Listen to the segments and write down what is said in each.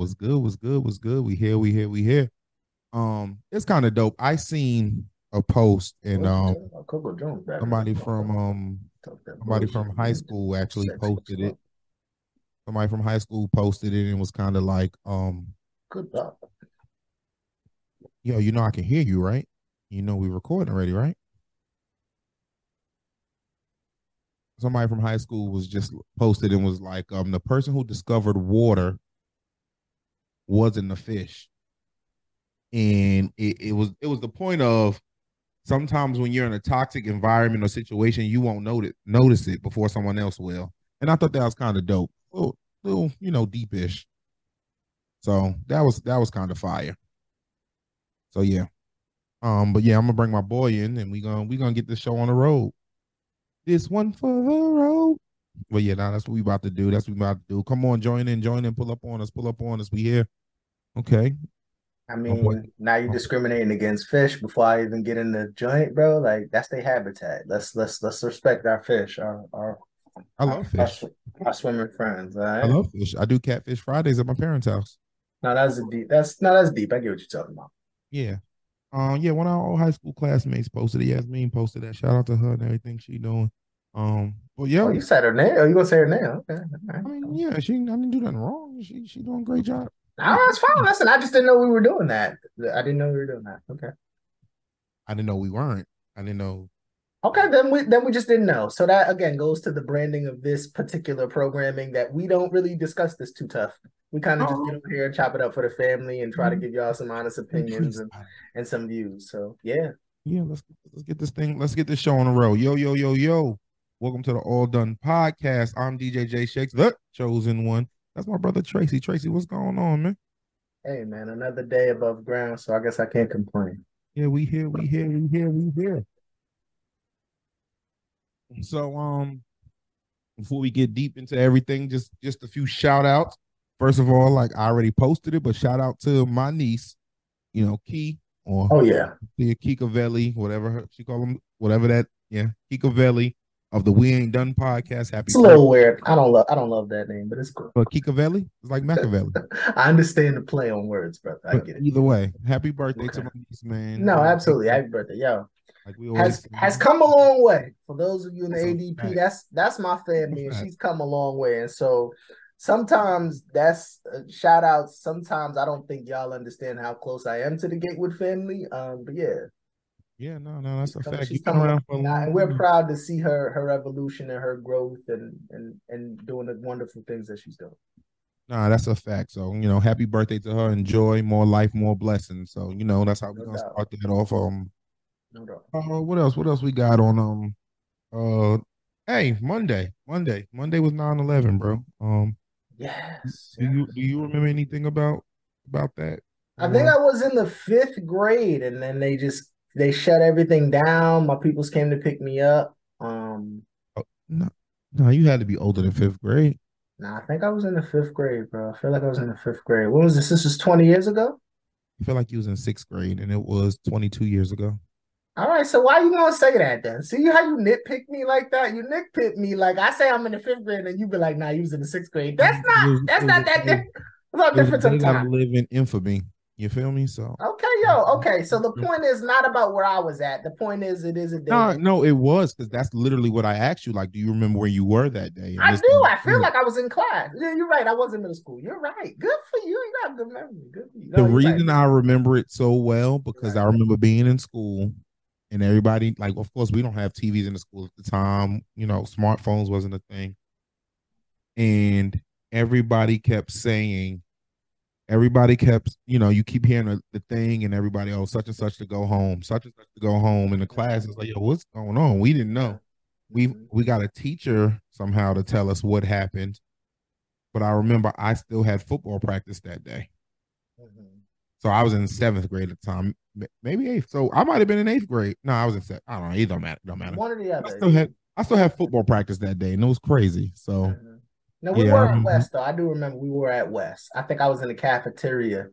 what's good? What's good? What's good? We here, we here, we here. Um, it's kind of dope. I seen a post and um somebody from um somebody from high school actually posted it. Somebody from high school posted it and was kind of like, um, Good job. yo, you know I can hear you, right? You know we're recording already, right? Somebody from high school was just posted and was like, um, the person who discovered water wasn't a fish. And it, it was it was the point of sometimes when you're in a toxic environment or situation, you won't notice notice it before someone else will. And I thought that was kind of dope. Little, little, you know, deepish. So that was that was kind of fire. So yeah. Um, but yeah, I'm gonna bring my boy in and we gonna we gonna get this show on the road. This one for the road. But yeah, now that's what we about to do. That's what we about to do. Come on, join in, join in, pull up on us, pull up on us. We here. Okay. I mean, now you're discriminating against fish before I even get in the joint, bro. Like that's their habitat. Let's let's let's respect our fish, our our, I love our, fish. our swimming friends. All I love fish. I do catfish Fridays at my parents' house. No, that's a deep. That's no, that's deep. I get what you're talking about. Yeah. Um, yeah, one of our old high school classmates posted it. Yasmin posted that. Shout out to her and everything she doing. Um, but yeah, Oh, you said her name. Oh, you gonna say her name? Okay. all I mean, yeah, she I didn't do nothing wrong. She she doing a great job. No, that's fine. Listen, I just didn't know we were doing that. I didn't know we were doing that. Okay. I didn't know we weren't. I didn't know. Okay, then we then we just didn't know. So that again goes to the branding of this particular programming that we don't really discuss this too tough. We kind of just get oh. over here and chop it up for the family and try to mm-hmm. give y'all some honest opinions and, and some views. So yeah. Yeah, let's let's get this thing. Let's get this show on the road. Yo, yo, yo, yo. Welcome to the All Done Podcast. I'm DJ J Shakes, the chosen one. That's my brother Tracy. Tracy, what's going on, man? Hey man, another day above ground, so I guess I can't complain. Yeah, we here, we here, we here, we here. So um before we get deep into everything, just just a few shout outs. First of all, like I already posted it, but shout out to my niece, you know, Key or Oh yeah. the Kikavelli, whatever her, she call them, whatever that, yeah, Kikavelli of the We Ain't Done podcast. Happy It's a little weird. I don't love I don't love that name, but it's cool. but Kikavelli it's like Machiavelli. I understand the play on words, brother. I But get it. either way, happy birthday to Okay. my niece, man. No, absolutely. Happy birthday, yo. Like we always has has come a long way. For those of you in the That's ADP, that's that's my family, and she's come a long way. And so sometimes that's uh, shout outs. Sometimes I don't think y'all understand how close I am to the Gatewood family. Um, but yeah, Yeah, no, no, that's a fact. she's come around for a long and we're proud to see her her evolution and her growth and and and doing the wonderful things that she's doing. Nah, that's a fact. So, you know, happy birthday to her. Enjoy more life, more blessings. So, you know, that's how we're gonna doubt. start that off. Um No doubt. uh, what else? What else we got on um uh hey, Monday. Monday. Monday was 9-11, bro. Um Yes. do you do you remember anything about about that? I think I was in the fifth grade, and then they just they shut everything down. My peoples came to pick me up. Um, no, no, you had to be older than fifth grade. nah, I think I was in the fifth grade, bro. I feel like I was in the fifth grade. When was this? This was 20 years ago? I feel like you was in sixth grade and it was 22 years ago. All right, so why you gonna say that then? See how you nitpick me like that? You nitpick me like I say I'm in the fifth grade, and you be like, nah, you was in the sixth grade. That's not was- that's not that different. It's all different sometimes. live in infamy. You feel me? So Okay, yo, okay. So the point is not about where I was at. The point is it is a day. no, no, it was because that's literally what I asked you. Like, do you remember where you were that day? I do. thing- I feel like I was in class. Yeah, you're right. I was in middle school. You're right. Good for you. You got good memory. Good for you. the No, you're reason right. I remember it so well because I remember being in school and everybody like of course we don't have TVs in the school at the time, you know, smartphones wasn't a thing. And everybody kept saying everybody kept, you know, you keep hearing the, the thing and everybody, oh, such and such to go home, such and such to go home. And the class is like, yo, what's going on? We didn't know. We Mhm. we got a teacher somehow to tell us what happened. But I remember I still had football practice that day. Mhm. So I was in seventh grade at the time, maybe eighth. So I might have been in eighth grade. No, I was in seventh. I don't know. It don't matter. Don't matter. One or the other. I still had I still had football practice that day, and it was crazy. So Mhm. No, we Yeah, were at remember. West though. I do remember we were at West. I think I was in the cafeteria.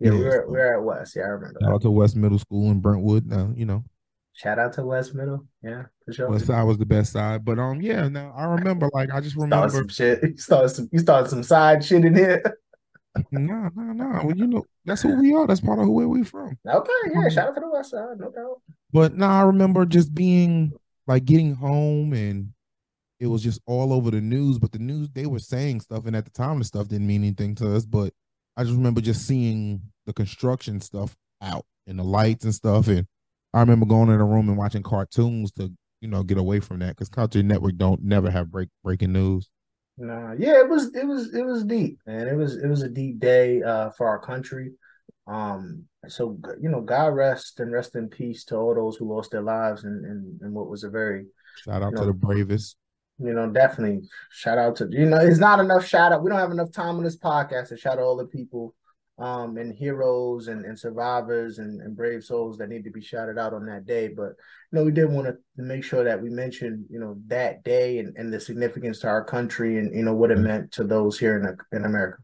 Yeah, we Yeah, were we were at West. Yeah, I remember. shout That. out to West Middle School in Brentwood. Uh, you know, Shout out to West Middle. Yeah, for sure. West Side was the best side. But um, yeah. Now I remember, like, I just Started remember. some shit. You started some. You started some side shit in here. No, no, no. Well, you know, that's who we are. That's part of who where we from. Okay, yeah. Mhm. Shout out to the West Side. No doubt. But no, I remember just being like getting home and it was just all over the news. But the news they were saying stuff, and at the time the stuff didn't mean anything to us. But I just remember just seeing the construction stuff out and the lights and stuff. And I remember going in a room and watching cartoons to you know get away from that because Cartoon Network don't never have break breaking news. Nah, yeah, it was it was it was deep, man. It was it was a deep day uh for our country. Um, so you know, God rest and rest in peace to all those who lost their lives and and, and what was a very Shout out No. to the bravest. You know, definitely shout out to you know, it's not enough shout out. We don't have enough time on this podcast to shout out all the people um and heroes and, and survivors and, and brave souls that need to be shouted out on that day. But you know, we did want to make sure that we mentioned, you know, that day and, and the significance to our country and you know what it meant to those here in in America.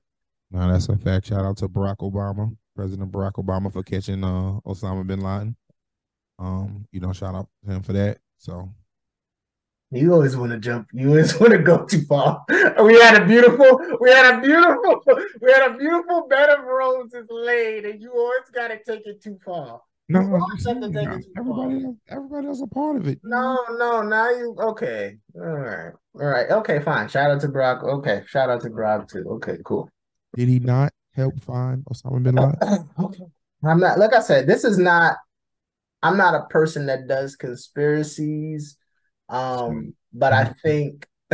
No, that's a fact. Shout out to Barack Obama, President Barack Obama, for catching uh Osama bin Laden. Um, you know, shout out to him for that. So You always want to jump. You always want to go too far. We had a beautiful, we had a beautiful, we had a beautiful bed of roses laid, and you always got to take it too far. no, You I'm always have to take it too everybody, far. everybody else a part of it. No, no, now you okay. All right, all right, okay, fine. Shout out to Brock. Okay, shout out to Brock too. Okay, cool. Did he not help find Osama bin Laden? okay. I'm not like I said, this is not I'm not a person that does conspiracies. Um, but I think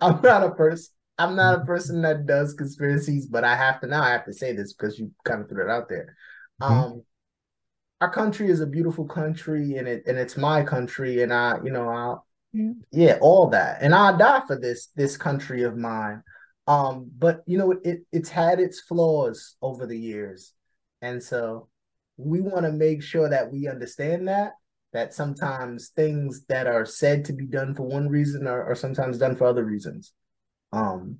I'm not a person I'm not a person that does conspiracies, but I have to now I have to say this because you kind of threw it out there. Um our country is a beautiful country and it and it's my country and I, you know, I'll Yeah. yeah, all that. And I'll die for this this country of mine. Um, but you know, it it's had its flaws over the years. And so we want to make sure that we understand that that sometimes things that are said to be done for one reason are, are sometimes done for other reasons. Um,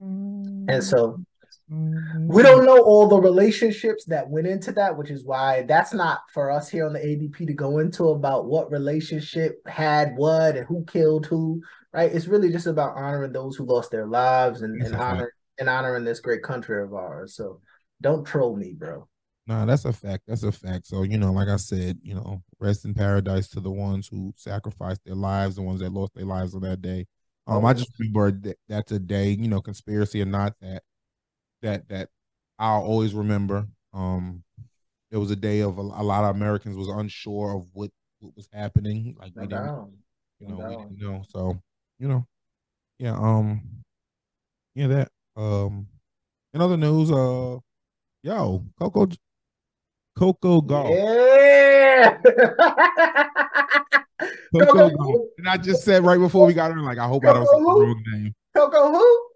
and so we don't know all the relationships that went into that, which is why that's not for us here on the ADP to go into about what relationship had what and who killed who, right? It's really just about honoring those who lost their lives and, and honor and honoring this great country of ours. So don't troll me, bro. No, that's a fact. That's a fact. So, you know, like I said, you know, rest in paradise to the ones who sacrificed their lives, the ones that lost their lives on that day. Um, I just remember that that's a day, you know, conspiracy or not, that that that I'll always remember. Um, it was a day of a, a lot of Americans was unsure of what what was happening. Like we didn't, you know, we didn't know. So, you know, yeah, um, yeah, that. Um, in other news, uh, yo, Coco, Coco Gauff. Yeah. Coco Coco Gauff. And I just said right before we got on, like, I hope I don't say the wrong name. Coco who?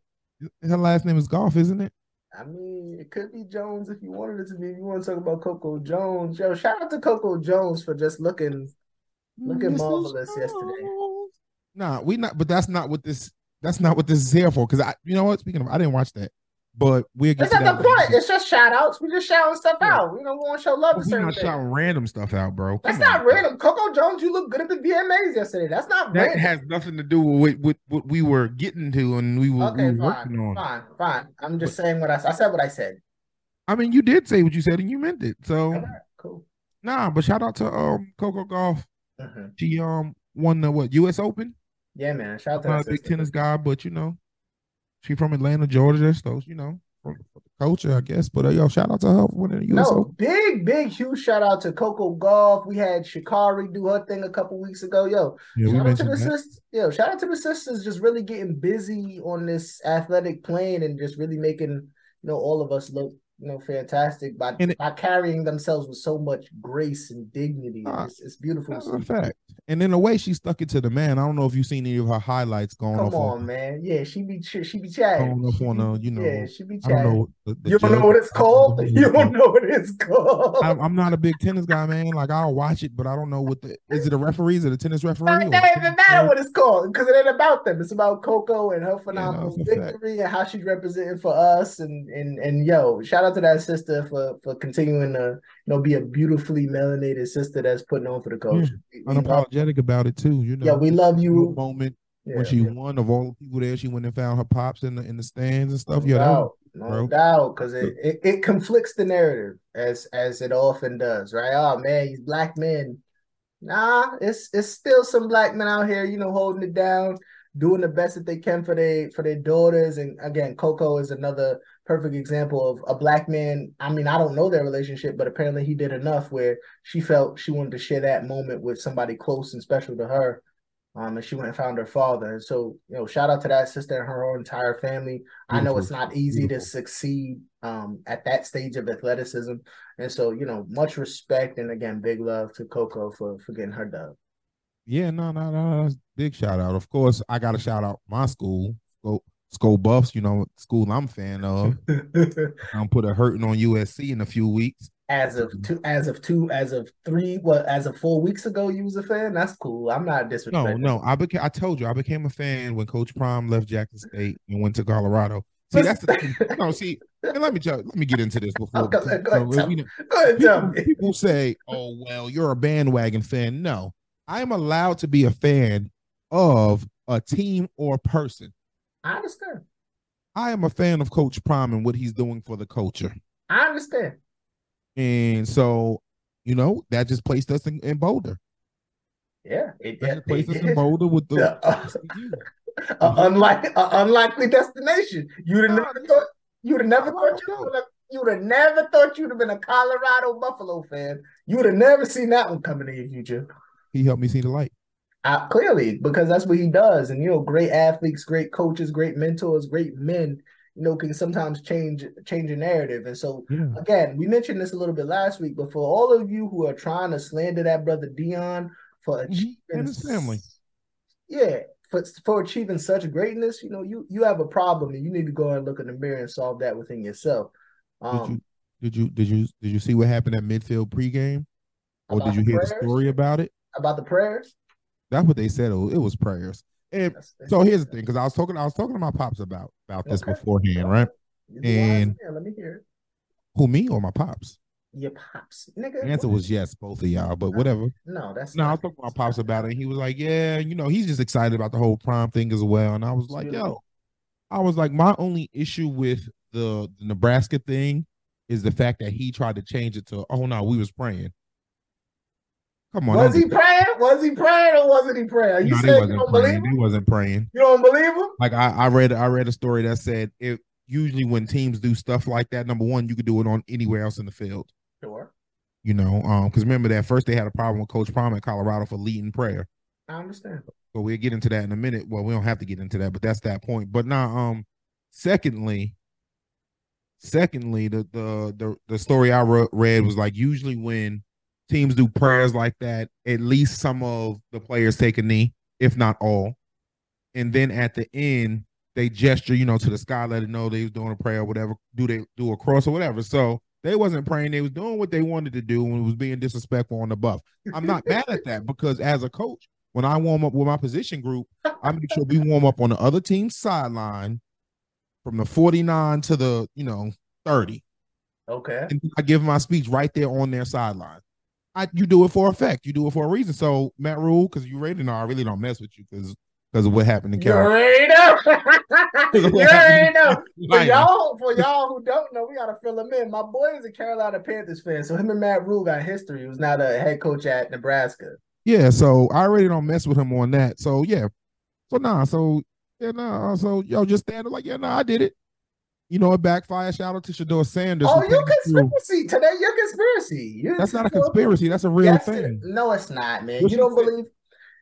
Her last name is Gauff, isn't it? I mean, it could be Jones if you wanted it to be. If you want to talk about Coco Jones, yo, shout out to Coco Jones for just looking Looking Mrs. marvelous yesterday. Jones. Nah, we not, but that's not what this. That's not what this is here for. Because I, you know what? Speaking of, I didn't watch that, but we'll get That's not the point. It's just shout outs. We're just shouting stuff Yeah. out. We don't want to show love to We're certain not things. shouting random stuff out, bro. That's Come not on. random. Coco Jones, you look good at the VMAs yesterday. That's not That random. has nothing to do with what, what we were getting to and we were, we okay, were working fine, on. fine, fine. I'm just saying what I, I said. What I said. I mean, you did say what you said and you meant it. So right, cool. nah, but shout out to um Coco Gauff. Mhm. She um won the what U.S. Open. Yeah, man. Shout out to not a big tennis guy, but you know, she from Atlanta, Georgia, so you know, from, from the culture, I guess. But uh, yo, shout out to her for winning the U.S. No, Open. big, big, huge shout out to Coco Gauff. We had Sha'Carri do her thing a couple weeks ago. Yo, Yeah, shout out to the sisters. Yo, shout out to the sisters just really getting busy on this athletic plane and just really making you know all of us look you know fantastic by it- by carrying themselves with so much grace and dignity. Ah, it's, it's beautiful. That's a fact. And in a way, she stuck it to the man. I don't know if you've seen any of her highlights going Come off on, man. Yeah, she be she be chatting. Going off She on a, you know, yeah, she be I don't chatting. know. The, the You don't know what it's I don't called? You don't know what it's called. I'm, I'm not a big tennis guy, man. Like I'll watch it, but I don't know what the is it a referee? Is it a tennis referee? It doesn't even matter what it's called because it ain't about them. It's about Coco and her phenomenal fact. victory and how she's representing for us. And and and yo, shout out to that sister for for continuing to you know be a beautifully melanated sister that's putting on for the we love- Unapologetic about it too. You know, yeah, we love you. moment Yeah, when she yeah. won of all the people there, she went and found her pops in the in the stands and stuff. No Yeah, that was, doubt, no doubt, because it, it it conflicts the narrative as as it often does, right? Oh man, these black men. Nah, it's it's still some black men out here, you know, holding it down, doing the best that they can for their for their daughters. And again, Coco is another perfect example of a black man. I mean, I don't know their relationship, but apparently he did enough where she felt she wanted to share that moment with somebody close and special to her. Um, and she went and found her father. And so, you know, shout out to that sister and her entire family. I know it's not easy to succeed um at that stage of athleticism. And so, you know, much respect and again, big love to Coco for for getting her dub. Yeah, no, no, no, big shout out. Of course, I got to shout out my school, Sko, Sko Buffs. You know, school I'm a fan of. I'm put a hurting on USC in a few weeks. as of two, as of two, as of three, what as of four weeks ago, you was a fan. That's cool. I'm not disrespectful. No, disrespecting. no, I became. I told you, I became a fan when Coach Prime left Jackson State and went to Colorado. See, that's the thing. No, see, and let me tell, let me get into this before. Oh, go ahead, go ahead, tell you know, Go ahead, tell people, me. people say, "Oh, well, you're a bandwagon fan." No, I am allowed to be a fan of a team or person. I understand. I am a fan of Coach Prime and what he's doing for the culture, I understand. and so you know that just placed us in, in Boulder. Yeah, it, That just placed they us in. Boulder with the. Yeah, uh, unlike a unlikely destination. You'd have never thought you'd have never thought you would have you'd have never thought you'd have been a Colorado Buffalo fan. You would have never seen that one coming in your future. he helped me see the light. Uh, clearly, because that's what he does. And you know, great athletes, great coaches, great mentors, great men, you know, can sometimes change change a narrative. And so Yeah. again, we mentioned this a little bit last week, but for all of you who are trying to slander that brother Deion for achieving Mm-hmm. And his family. yeah, for for achieving such greatness, you know, you you have a problem and you need to go and look in the mirror and solve that within yourself. Did Um, you did you did you did you see what happened at midfield pregame, or did you hear the story about it? about the prayers. That's what they said. It was, it was prayers. And so here's the thing, because I was talking, I was talking to my pops about about this Okay. beforehand, right? You do wise and- let me hear it. Who me or my pops? Your pops, nigga. The answer was yes, both of y'all, but whatever. no. That's No, I was talking to my pops about it. And he was like, "Yeah, you know, he's just excited about the whole prime thing as well." And I was like, Beautiful. "Yo," I was like, my only issue with the, the Nebraska thing is the fact that he tried to change it to, "Oh no, we was praying." Come on, Was he praying? Was he praying or wasn't he praying? You no, saying you wasn't don't believe praying. him? They wasn't praying. You don't believe him? Like I, I read, I read a story that said it usually when teams do stuff like that, number one, you could do it on anywhere else in the field. Sure. You know, um, because remember that first they had a problem with Coach Prime at Colorado for leading prayer. I understand. But we'll get into that in a minute. Well, we don't have to get into that, but that's that point. But now, um, secondly, secondly, the the the, the story I re- read was like usually when teams do prayers like that, at least some of the players take a knee, if not all, and then at the end they gesture, you know, to the sky, let it know they was doing a prayer or whatever. Do they do a cross or whatever? So they wasn't praying; they was doing what they wanted to do and was being disrespectful on the buff. I'm not mad at that because as a coach, when I warm up with my position group, I make sure we warm up on the other team's sideline from the 49 to the, you know, 30. Okay. And I give my speech right there on their sideline. I you do it for effect. You do it for a reason. So Matt Rhule, because you already know I really don't mess with you because because of what happened in You Carolina. already know. you already know. For y'all, for y'all who don't know, we gotta fill them in. My boy is a Carolina Panthers fan, so him and Matt Rhule got history. He was not a head coach at Nebraska. Yeah, so I already don't mess with him on that. So yeah. So nah, so yeah, nah. Uh, so yo, just stand up like, yeah, nah, I did it. You know, it backfired. Shout out to Shedeur Sanders. Oh, who you came through. conspiracy today? You're conspiracy. You That's not a conspiracy. That's a real Yes, thing. no, it's not, man. What you don't said- believe?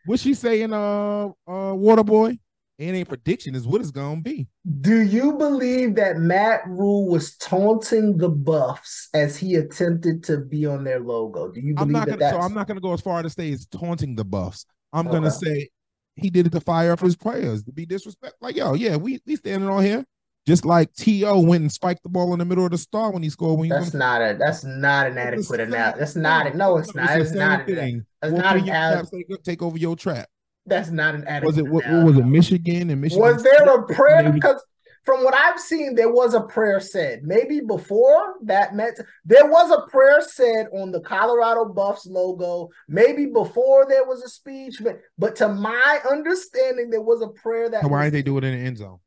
What she saying, uh, uh, Waterboy? It ain't prediction. Is what it's gonna be. Do you believe that Matt Rhule was taunting the Buffs as he attempted to be on their logo? Do you I'm believe not that gonna. So I'm not gonna go as far to say it's taunting the Buffs. I'm gonna say he did it to fire up his players to be disrespect. Like yo, yeah, we we standing on here. Just like To went and spiked the ball in the middle of the star when he scored. When he that's was not a that's not an adequate analogy. That's not it. No, it's not. It's same not. thing. That's Walk not an ad- take, take over your trap. That's not an adequate. Was it what, what was it? Michigan and Michigan. Was there a prayer? Because from what I've seen, there was a prayer said. Maybe before that meant there was a prayer said on the Colorado Buffs logo. Maybe before there was a speech, but but to my understanding, there was a prayer that. So why did they do it in the end zone?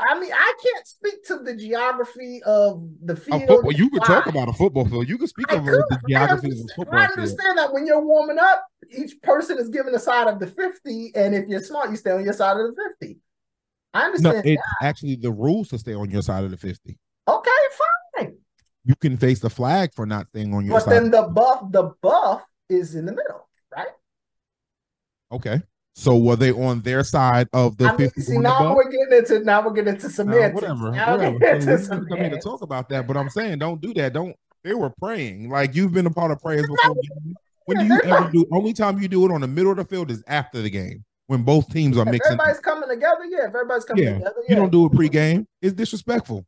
I mean, I can't speak to the geography of the field. football, you could talk about a football field. You can speak of the geography of a understand, football I field. understand that when you're warming up, each person is given a side of the 50, and if you're smart, you stay on your side of the 50. I No, understand. it's actually the rules to stay on your side of the 50. okay, fine. You can face the flag for not staying on your side. But side. then the buff, the buff is in the middle, right? okay. So were they on their side of the I mean, 50 see, now we're getting into now we're getting into semantics. whatever, Now we're whatever. So into didn't come to talk about that, but I'm saying don't do that. Don't. They were praying. Like you've been a part of prayers before. When do you ever do? Only time you do it on the middle of the field is after the game when both teams are If mixing. everybody's coming together, yeah. If everybody's coming Yeah, together, yeah. You don't do it pregame. It's disrespectful.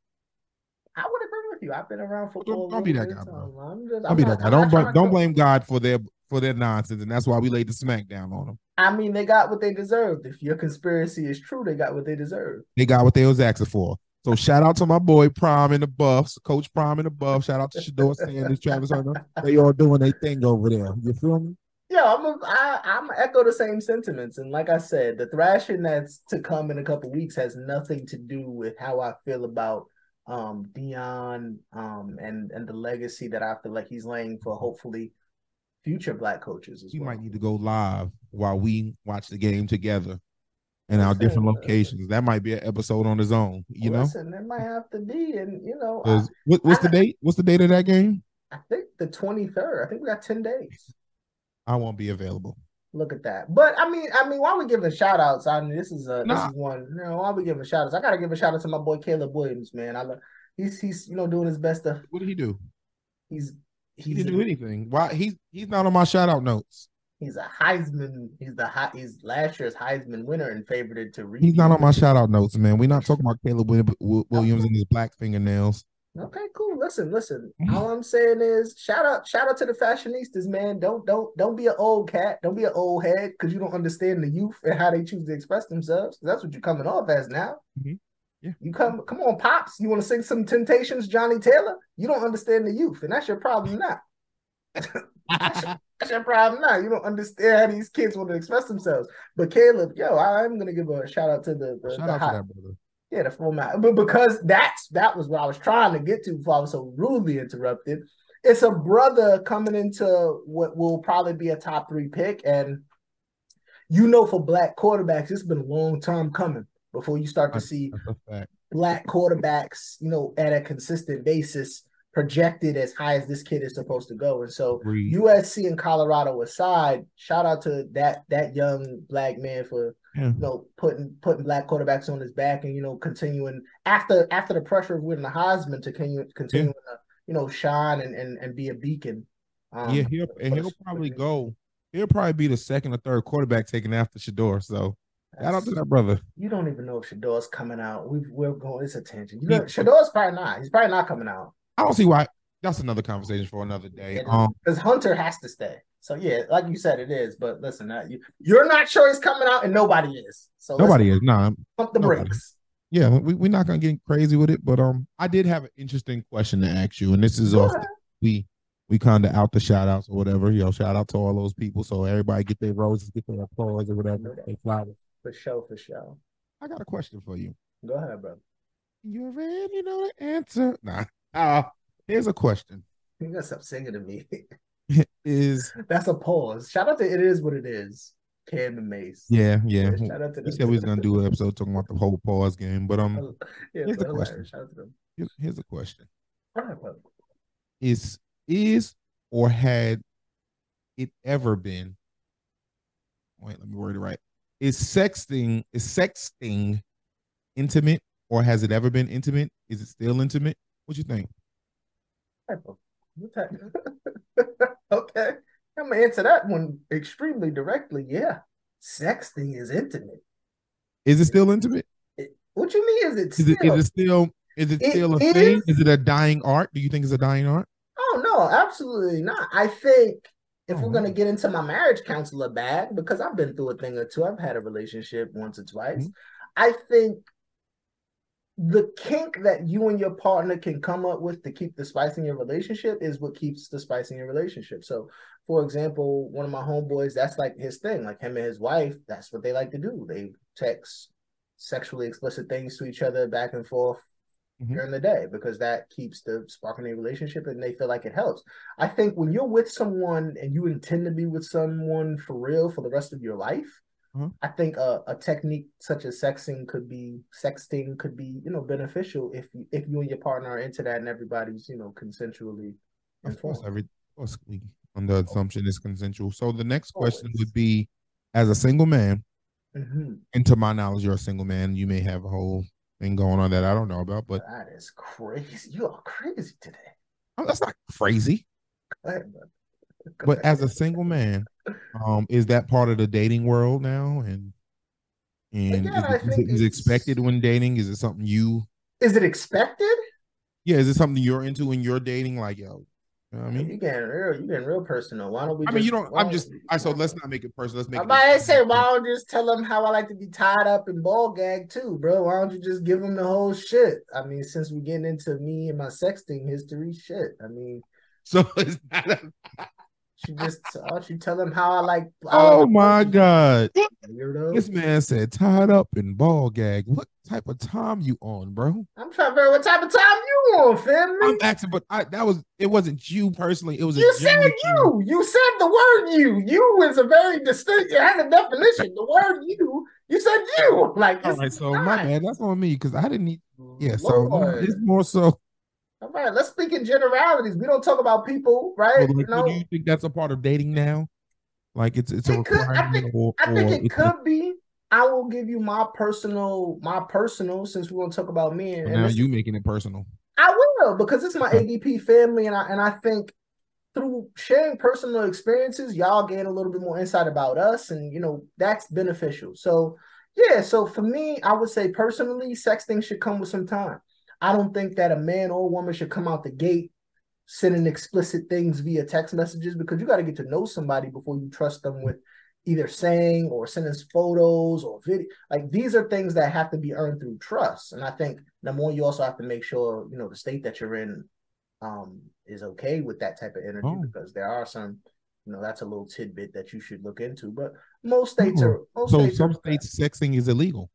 I would agree with you. I've been around football. don't be that guy, bro. I'm just, Don't I'm be not- that guy. Don't not blame, trying to don't blame God for their for their nonsense, and that's why we laid the smack down on them. I mean, they got what they deserved. If your conspiracy is true, they got what they deserved. They got what they was asking for. So shout out to my boy Prime in the Buffs, Coach Prime in the Buffs. Shout out to Shedeur Sanders, Travis Hunter. They all doing their thing over there. You feel me? Yeah, I'm a, I, I'm echo the same sentiments. And like I said, the thrashing that's to come in a couple weeks has nothing to do with how I feel about um Deion um and and the legacy that I feel like he's laying for hopefully future black coaches as We well. might need to go live while we watch the game together in our Listen, different locations. That might be an episode on its own. You know, Listen, there might have to be, and you know, I, what, what's the date? What's the date of that game? I think the 23rd. I think we got 10 days. I won't be available. Look at that. But I mean, I mean, while we giving shout outs, I mean, this is a Nah. this is one, you know, while we giving shout outs, I gotta give a shout out to my boy Caleb Williams, man. I love he's he's you know doing his best to What did he do? he's He didn't do anything. Why? He's he's not on my shout out notes. he's a Heisman, he's the high he's last year's Heisman winner and favored to read. He's not on my shout out notes, man. We're not talking about Caleb Wi- Wi- Williams and his black fingernails. Okay, cool. Listen, listen. All I'm saying is shout out, shout out to the fashionistas, man. Don't don't don't be an old cat. Don't be an old head because you don't understand the youth and how they choose to express themselves. That's what you're coming off as now. Mhm. Yeah. You come come on, pops. You want to sing some Temptations, Johnnie Taylor? You don't understand the youth, and that's your problem now. That's your problem now. You don't understand how these kids want to express themselves. But Caleb, yo, I'm gonna give a shout out to the, the, Shout the out hot- to that brother. yeah, the format. But because that's that was what I was trying to get to before I was so rudely interrupted. It's a brother coming into what will probably be a top three pick. And you know, for black quarterbacks, it's been a long time coming before you start to see That's a fact. black quarterbacks, you know, at a consistent basis projected as high as this kid is supposed to go. And so Agreed. USC and Colorado aside, shout out to that that young black man for Yeah. you know putting putting black quarterbacks on his back and you know continuing after after the pressure of winning the Heisman to continue continuing to you know shine and and, and be a beacon. Um, yeah, he'll and he'll probably go. He'll probably be the second or third quarterback taken after Shedeur. So shout out to that brother. You don't even know if Shedeur's coming out. We've we're going. It's attention. You know, Shedeur's probably not. He's probably not coming out I don't see why. That's another conversation for another day. Um, because Hunter has to stay. So yeah, like you said, it is. But listen, uh, you you're not sure he's coming out, and nobody is. So nobody is. Nah, pump the nobody. brakes. yeah, we, we're not gonna get crazy with it, but um, I did have an interesting question to ask you, and this is off we we kind of out the shout outs or whatever. Yo, shout out to all those people. So everybody get their roses, get their applause or whatever, they flowers. For sure, for sure. I got a question for you. Go ahead, bro. You already know the answer. Nah. Uh, here's a question. You gotta stop singing to me. Is That's a pause. Shout out to it is what it is. Cam and Mase. yeah, yeah. Shout out to We them. said we was gonna do an episode talking about the whole pause game, but um, yeah, here's the question. Shout out to them. here's, here's a question: right. Is is or had it ever been? Wait, let me word it right. Is sexting is sexting intimate or has it ever been intimate? Is it still intimate? What you think? type of- what type- okay, I'm gonna answer that one extremely directly. Yeah, sexting is intimate. Is it still intimate? It- what you mean? Is it Is it still? is it still is it It still a is. thing? Is it a dying art? Do you think it's a dying art? Oh no, absolutely not. I think if Oh, we're gonna get into my marriage counselor bag, because I've been through a thing or two, I've had a relationship once or twice. Mhm. I think the kink that you and your partner can come up with to keep the spice in your relationship is what keeps the spice in your relationship. So, for example, one of my homeboys, that's like his thing. Like him and his wife, that's what they like to do. They text sexually explicit things to each other back and forth Mhm. during the day because that keeps the spark in their relationship and they feel like it helps. I think when you're with someone and you intend to be with someone for real for the rest of your life, Uh-huh. I think a, a technique such as sexting could be sexting could be you know beneficial if you, if you and your partner are into that and everybody's you know consensually Of course, informed. every of course we on the assumption is consensual. So the next question Always. would be, as a single man, Mhm. and to my knowledge, you're a single man. You may have a whole thing going on that I don't know about, but That is crazy. You are crazy today. oh, that's not crazy. Go ahead, brother. Go But as a single man, um, is that part of the dating world now? And and Again, is, it, is, it, is it expected when dating? Is it something you? is it expected? Yeah, is it something you're into when you're dating? Like, yo, you know what I mean? you getting real. You getting real personal. Why don't we? I mean, you don't. I'm just. I so let's not make it personal. Let's make about to say, why don't you just tell them how I like to be tied up and ball gag too, bro? Why don't you just give them the whole shit? I mean, since we're getting into me and my sexting history, shit. I mean, So it's not. A, she just why don't uh, tell them how I like? I oh like my god! weirdo. This man said tied up and ball gag. What type of time you on, bro? I'm trying to figure out what type of time you on, family. I'm asking, but I that was it wasn't you personally. It was a You said genuine- you. You said the word you. You is a very distinct. It has a definition. The word you. You said you. Like All it's right, so my fine. bad. That's on me because I didn't need. Yeah, so no, it's more so. All right, let's speak in generalities. We don't talk about people, right? Well, like, no, do you think that's a part of dating now? Like it's it's a It could- I requirement, think- or, I think it a- could be. I will give you my personal, my personal, since we're gonna talk about me and, and now you making it personal. I will because it's my ADP family, and I and I think through sharing personal experiences, y'all gain a little bit more insight about us, and you know that's beneficial. So yeah, so for me, I would say personally, sexting should come with some time. I don't think that a man or a woman should come out the gate sending explicit things via text messages because you got to get to know somebody before you trust them with either saying or sending photos or video. Like these are things that have to be earned through trust. And I think number one, you also have to make sure you know the state that you're in um is okay with that type of energy Oh. because there are some, you know, that's a little tidbit that you should look into. But most states Oh. are most So states some states sexting is illegal.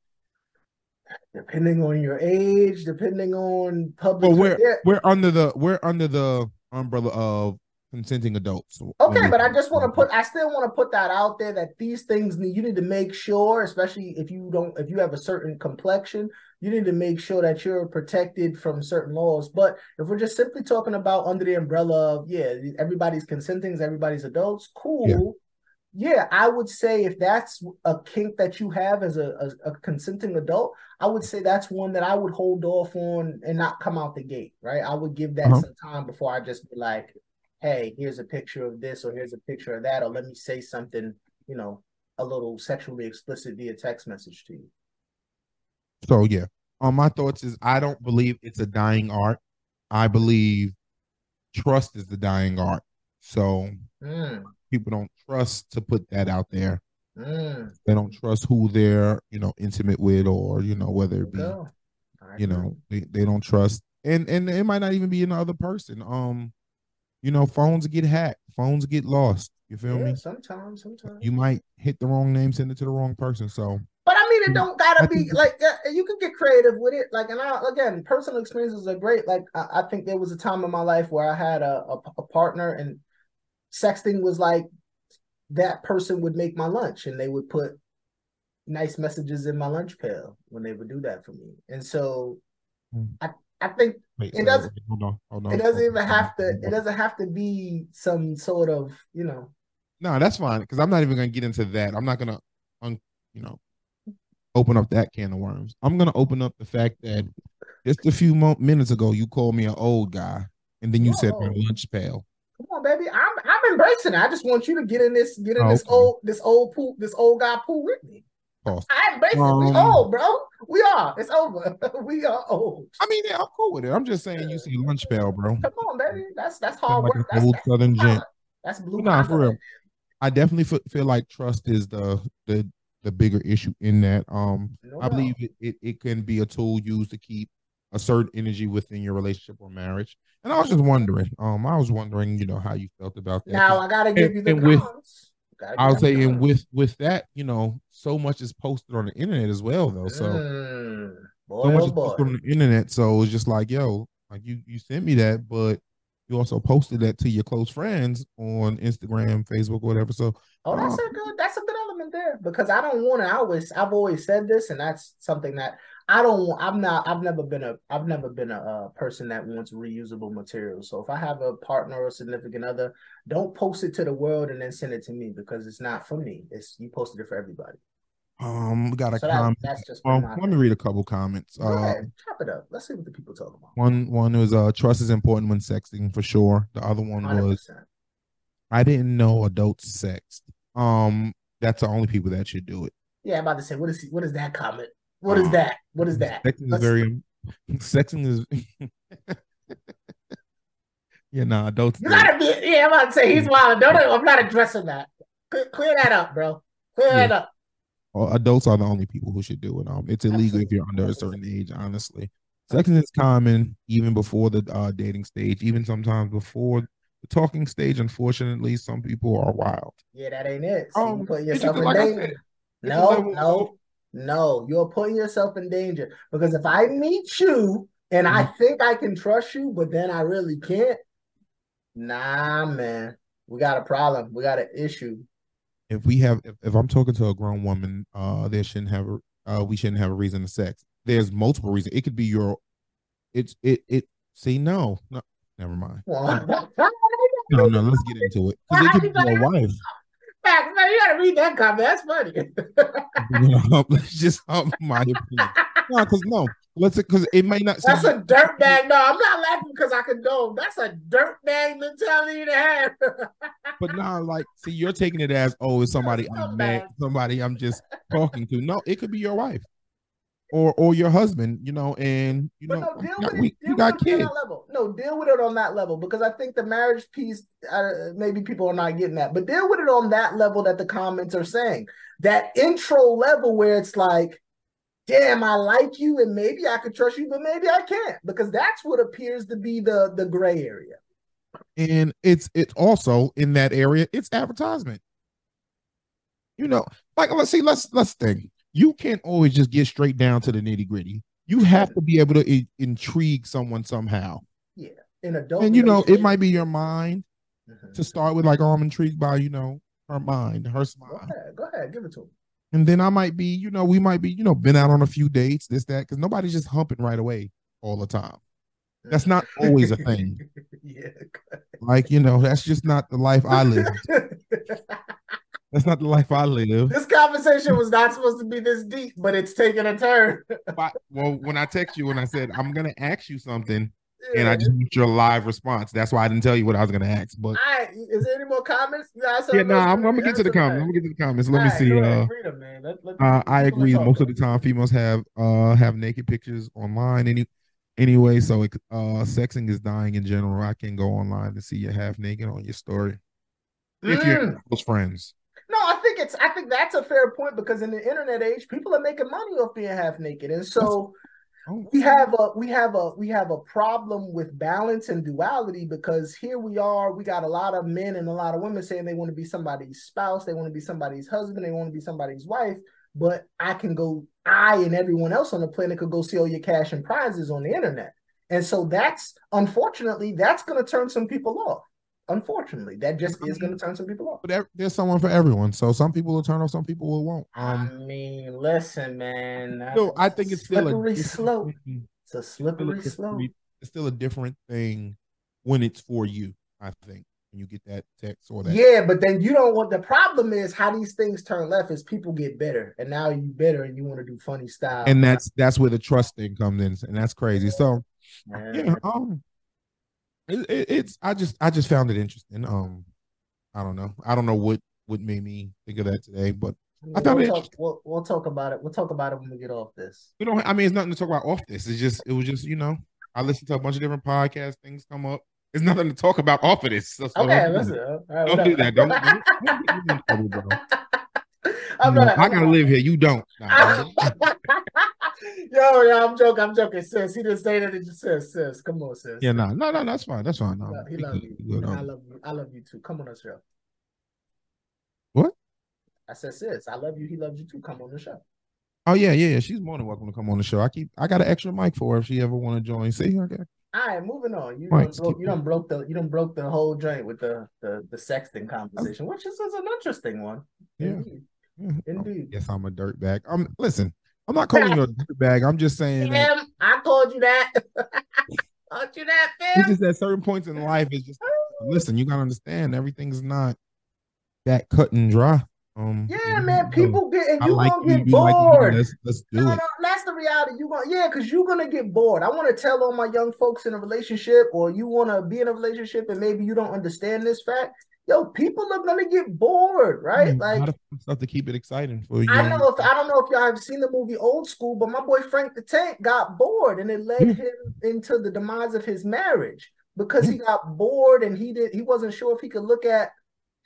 Depending on your age, depending on public. Well, we're yeah, we're under the we're under the umbrella of consenting adults. Okay, but I just want to put I still want to put that out there that these things you need to make sure, especially if you don't if you have a certain complexion, you need to make sure that you're protected from certain laws. But if we're just simply talking about under the umbrella of yeah, everybody's consenting, everybody's adults, cool. Yeah. I would say if that's a kink that you have as a, a, a consenting adult, I would say that's one that I would hold off on and not come out the gate, right? I would give that Uh-huh. some time before I just be like, hey, here's a picture of this or here's a picture of that, or let me say something, you know, a little sexually explicit via text message to you. So yeah, um, my thoughts is I don't believe it's a dying art. I believe trust is the dying art. So Mm, people don't trust to put that out there. mm, They don't trust who they're you know intimate with, or you know whether it be. I you know they, they don't trust, and and it might not even be another person. Um, you know, phones get hacked, phones get lost. You feel yeah, me? sometimes, sometimes. You might hit the wrong name, send it to the wrong person. So But I mean, it don't gotta be like you can get creative with it. Like, and I, again, personal experiences are great. Like, I, I think there was a time in my life where I had a, a, a partner, and sexting was like that person would make my lunch, and they would put nice messages in my lunch pail when they would do that for me. And so, Hmm. I I think wait, It doesn't- hold on, hold on. it doesn't even have to. It doesn't have to be some sort of you know. No, that's fine because I'm not even gonna get into that. I'm not gonna, un, you know, open up that can of worms. I'm gonna open up the fact that just a few mo- minutes ago you called me an old guy, and then you said my lunch pail. Come on, baby. I'm I'm embracing it. I just want you to get in this get in Oh, this okay. old this old pool this old guy pool with me. Pause. I embrace it. We Um, old, bro. We are. It's over. we are old. I mean, yeah, I'm cool with it. I'm just saying you see lunch bell, bro. Come on, baby. That's that's hard like work. That's, old that's, Southern gent. that's blue. Nah, for real. I definitely fe- feel like trust is the the the bigger issue in that. Um, No I doubt. believe it, it it can be a tool used to keep a certain energy within your relationship or marriage. And I was just wondering, um, I was wondering, you know, how you felt about that. Now I gotta give you the and with- cons. Gotta I was give you saying cons. with with that, you know, so much is posted on the internet as well, though. So Mm, boy, so much oh is posted on the internet. So it's just like, yo, like you you sent me that, but you also posted that to your close friends on Instagram, Facebook, whatever. So Oh, that's Uh, a good. That's a good element there because I don't want to. I always, I've always said this, and that's something that I don't. want I'm not. I've never been a. I've never been a, uh person that wants reusable materials. So if I have a partner or significant other, don't post it to the world and then send it to me because it's not for me. It's you posted it for everybody. um, we got a So that, comment. that's just Well, let me read a couple comments. Go Uh, ahead, chop it up. Let's see what the people talk about. one one was uh trust is important when sexting for sure. The other one Hundred was. I didn't know adults sext. Um, that's the only people that should do it. Yeah, I'm about to say, what is what is that comment? What is Uh, that? What is that? Sexting is very sexting is yeah, nah, adults. You do it. gotta be. Yeah, I'm about to say he's wild. Don't. I'm not addressing that. Clear, clear that up, bro. Clear Yeah. that up. Adults are the only people who should do it. Um, it's illegal if you're under a certain age. Honestly, sexting is common even before the uh, dating stage, even sometimes before the talking stage. Unfortunately, some people are wild. Yeah, that ain't it. See, Um, you it's yourself in like danger. a No, no, no. You're putting yourself in danger because if I meet you and I Mm-hmm. think I can trust you, but then I really can't. Nah, man, we got a problem. We got an issue. If we have, if, if I'm talking to a grown woman, uh, there shouldn't have a, uh, we shouldn't have a reason to sex. There's multiple reasons. It could be your, it's it it. See, no, no, never mind. No, no, let's get into it because it could be your wife. Facts, man, you gotta read that comment. That's funny. Let's just um, my opinion. No, because no, let's because it may not. That's a dirt bag. No, I'm not laughing because I condone. That's a dirt bag mentality to have. but now, like, see, you're taking it as oh, it's somebody I'm mad, somebody I'm just talking to. No, it could be your wife, or or your husband. You know, and you But know, no, deal we, with it. Deal we got with it on kids. that level. No, deal with it on that level because I think the marriage piece, uh, maybe people are not getting that, but deal with it on that level that the comments are saying. That intro level where it's like, damn, I like you and maybe I could trust you, but maybe I can't because that's what appears to be the the gray area. and it's it's also in that area it's advertisement you know like let's see let's let's think you can't always just get straight down to the nitty gritty you have to be able to i- intrigue someone somehow. Yeah, in adult, and you know it might be your mind Mhm. to start with like oh i'm intrigued by you know her mind her Go smile. ahead, go ahead, give it to him. and then i might be you know we might be you know been out on a few dates this that because nobody's just humping right away all the time. That's not always a thing. Yeah. like you know that's just not the life i live that's not the life i live this conversation was not supposed to be this deep, but it's taking a turn. Well, when I text you and I said I'm gonna ask you something, and I just want your live response. That's why I didn't tell you what I was gonna ask. But right, is there any more comments? Got yeah, no, else I'm, I'm gonna get to the comments. I'm gonna get to the comments. Let me right, see. ahead, Uh, read 'em, man. Let- let uh, I agree. Most of the time, females have uh have naked pictures online. Any anyway, so it, uh, sexing is dying in general. I can go online and see you half naked on your story if you're Mm. close friends. No, I think it's. I think that's a fair point because in the internet age, people are making money off being half naked, and so Oh, we have a we have a we have a problem with balance and duality because here we are. We got a lot of men and a lot of women saying they want to be somebody's spouse, they want to be somebody's husband, they want to be somebody's wife. But I can go. I and everyone else on the planet could go see all your cash and prizes on the internet, and so that's unfortunately that's going to turn some people off. Unfortunately, that just is going to turn some people off. but there's someone for everyone. So some people will turn off, some people will won't. I Um, mean, listen, man. no, I think it's still a slippery different slope. thing. It's a slippery different- slope. It's still a different thing when it's for you. I think when you get that text or that. Yeah, but then you don't want the problem is how these things turn left is people get better, and now you better, and you want to do funny style. And that's that's where the trust thing comes in, and that's crazy. So yeah, um, it, it, it's I just I just found it interesting. Um, I don't know, I don't know what what made me think of that today, but I found we'll, it talk, we'll, we'll talk about it. We'll talk about it when we get off this. we don't. I mean, it's nothing to talk about off this. It's just it was just you know I listened to a bunch of different podcasts, things come up. It's nothing to talk about off of this. So, so Okay, don't do listen. that. Don't do that. Don't, don't, don't get me in trouble, bro. I'm not, I gotta live here. You don't. Nah, yo, yo, I'm joking. I'm joking, sis. He didn't say that. He just said, sis. Come on, sis. yeah, no, no, no. That's fine. That's fine. He No, he we love you. we good, And I um, love you. I love you too. Come on the show. What? I said, sis. I love you. He loves you too. Come on the show. Oh yeah, yeah, yeah. She's more than welcome to come on the show. I keep. I got an extra mic for her if she ever want to join. See, okay. All right, moving on. You done broke, you done broke the you done broke the whole joint with the the the sexting conversation, which is, is an interesting one. Yeah. Indeed. Yeah. Indeed. Yes, I'm a dirt bag. Um, listen, I'm not calling you a bag. I'm just saying that I told you that. told you that, it's fam. just at certain points in life, it's just listen. You gotta understand everything's not that cut and dry. Um, Yeah, man. People get and you like gonna you. get You like bored. Let's let's do No, it. no, that's the reality. You gonna yeah, because you're gonna get bored. I want to tell all my young folks in a relationship, or you want to be in a relationship, and maybe you don't understand this fact. Yo, people are gonna get bored, right? Mm, a Like stuff to keep it exciting for you. I know if I don't know if y'all have seen the movie Old School, but my boy Frank the Tank got bored, and it led Yeah. him into the demise of his marriage because he got bored and he did he wasn't sure if he could look at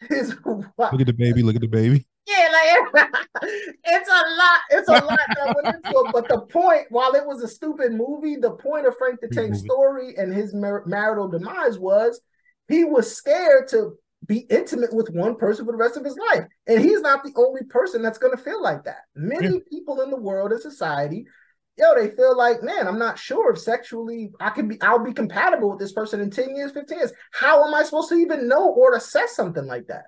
his wife. Look at the baby. Look at the baby. Yeah, like it's a lot. It's a lot that went into it. But the point, while it was a stupid movie, the point of Frank the Great Tank story and his mar- marital demise was he was scared to be intimate with one person for the rest of his life, and he's not the only person that's going to feel like that. Many people in the world and society. Yo, they feel like, man, I'm not sure if sexually I can be, I'll be compatible with this person in 10 years, 15 years. How am I supposed to even know or assess something like that?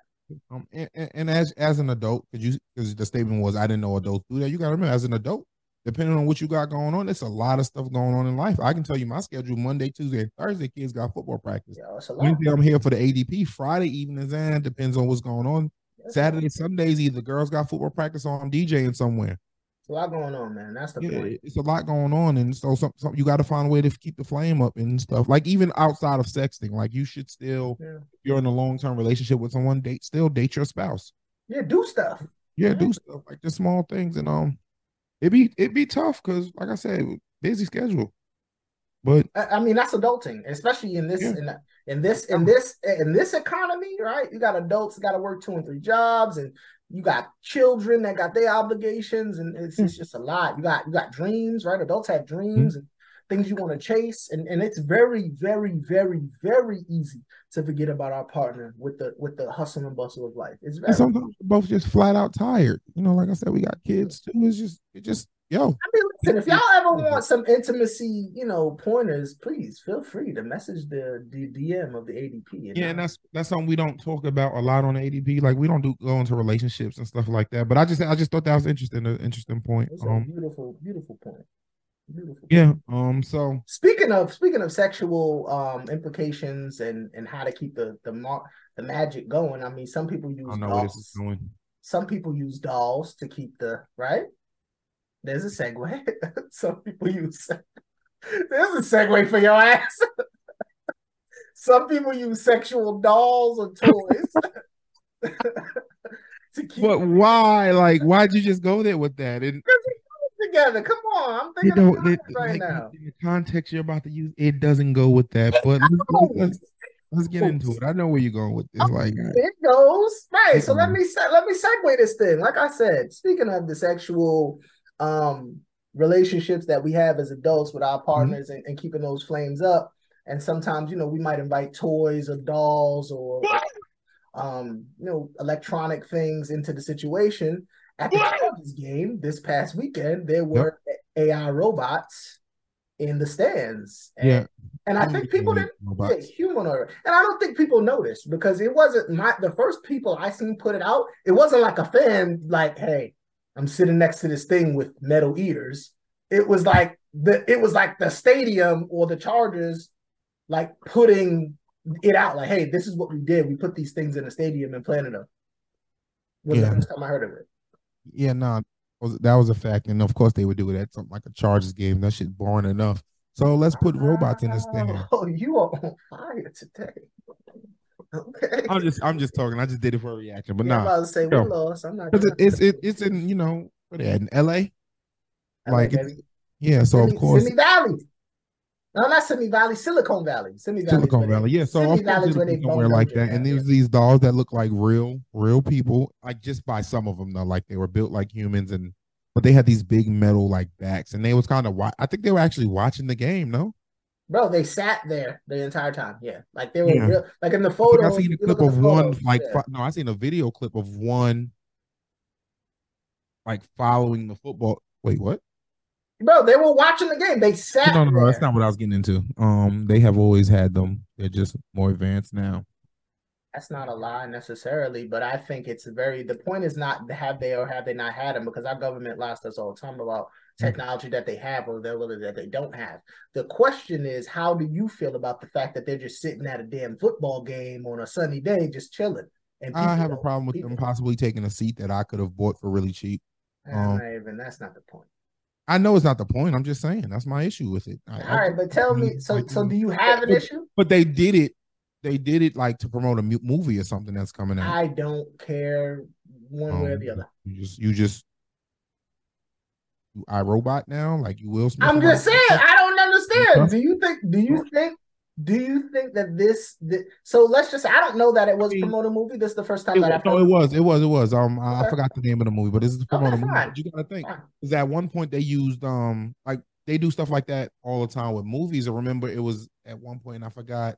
Um, and, and, and as as an adult, because you because the statement was I didn't know adults do that. You got to remember, as an adult, depending on what you got going on, it's a lot of stuff going on in life. I can tell you my schedule: Monday, Tuesday, and Thursday. Kids got football practice. Yo, it's a lot. Wednesday, I'm here for the ADP. Friday evenings, and depends on what's going on. Lot. Saturday, Sundays, either girls got football practice or I'm DJing somewhere. It's a lot going on, man. That's the Yeah, point. it's a lot going on, and so some, some you got to find a way to keep the flame up and stuff. Like even outside of sexting, like you should still, Yeah. if you're in a long term relationship with someone, date still date your spouse. Yeah, do stuff. Yeah, Yeah. do stuff like the small things, and um, it be it be tough because, like I said, busy schedule. But I, I mean, that's adulting, especially in this Yeah. in, in this in this in this economy, right? You got adults got to work two and three jobs, and you got children that got their obligations, and it's, it's hmm. just a lot. You got you got dreams, right? Adults have dreams hmm. and things you want to chase, and and it's very, very, very, very easy to forget about our partner with the with the hustle and bustle of life. It's very. sometimes we're both just flat out tired. You know, like I said, we got kids too. It's just it just yo. I mean, listen, if y'all ever want some intimacy, you know, pointers, please feel free to message the, the DM of the ADP. Yeah, and that's that's something we don't talk about a lot on the ADP. Like we don't do go into relationships and stuff like that. But I just I just thought that was interesting, an interesting point. It's a Um, beautiful, beautiful point. Yeah. Um. So Speaking of speaking of sexual um implications and and how to keep the the mar- the magic going. I mean, some people use don't know where this is dolls. going. Some people use dolls to keep the right. There's a segue. some people use. There's a segue for your ass. some people use sexual dolls or toys to keep But why? Like, why'd you just go there with that? And together. Come on, I'm thinking you know, about it, right like, now. in the context you're about to use, it doesn't go with that. But let's, let's, get into it. I know where you're going with this. Like, It goes right. So let me let me segue this thing. Like I said, speaking of the sexual um relationships that we have as adults with our partners and, and keeping those flames up, and sometimes you know we might invite toys or dolls or um you know electronic things into the situation. At the Chargers game this past weekend, there were AI robots in the stands. And, Yeah. and I think people didn't yeah, humanoid. And I don't think people noticed because it wasn't my the first people I seen put it out. It wasn't like a fan, like, hey, I'm sitting next to this thing with metal ears. It was like the it was like the stadium or the Chargers like putting it out like, hey, this is what we did. We put these things in the stadium and planted them. Was Yeah. the first time I heard of it. Yeah, no, was that was a fact, and of course they would do it at something like a Chargers game. That shit boring enough. So let's put robots in this thing. Oh, you are on fire today. Okay. I'm just I'm just talking. I just did it for a reaction, but Yeah, I'm nah, about to say we lost. I'm not. because it, it's it, it's in you know what in L.A. like LA, Yeah, so of course Simi Valley. No, not Simi Valley, Silicon Valley. Simi Valley. Silicon Valley. Yeah, so Simi Valley's where they somewhere like that. And there's these dolls that look like real, real people, like just by some of them though, like they were built like humans, and but they had these big metal like backs, and they was kind of. Wa- I think they were actually watching the game. No, Bro, they sat there the entire time. Yeah, like they were Yeah. real. Like in the photo. I seen a clip of one photos, like yeah. fo- no, I seen a video clip of one like following the football. Wait, what? Bro, they were watching the game. They sat. No, no, no, that's not what I was getting into. Um, they have always had them. They're just more advanced now. That's not a lie necessarily, but I think it's very. The point is not have they or have they not had them because our government lies to us all the time about technology that they have or that they don't have. The question is, how do you feel about the fact that they're just sitting at a damn football game on a sunny day, just chilling? And I have a problem with them possibly taking a seat that I could have bought for really cheap. Um, even that's not the point. I know it's not the point. I'm just saying that's my issue with it. I- All I- right, but tell me, so so do you have an but- issue? But they did it. They did it like to promote a movie or something that's coming out. I don't care one way or Um, the other. You just, you just, you robot now, like you will. Smith I'm just saying, I don't understand. Do you think? Do you think? Do you think that this? So let's just. I don't know that it was I mean, promoting a movie. This is the first time It, that was- I've no, it was, it was, it was. Um, I, I forgot the name of the movie, but this is the promote a movie. you gotta think, is at one point they used um, like they do stuff like that all the time with movies. I remember it was at one point I forgot,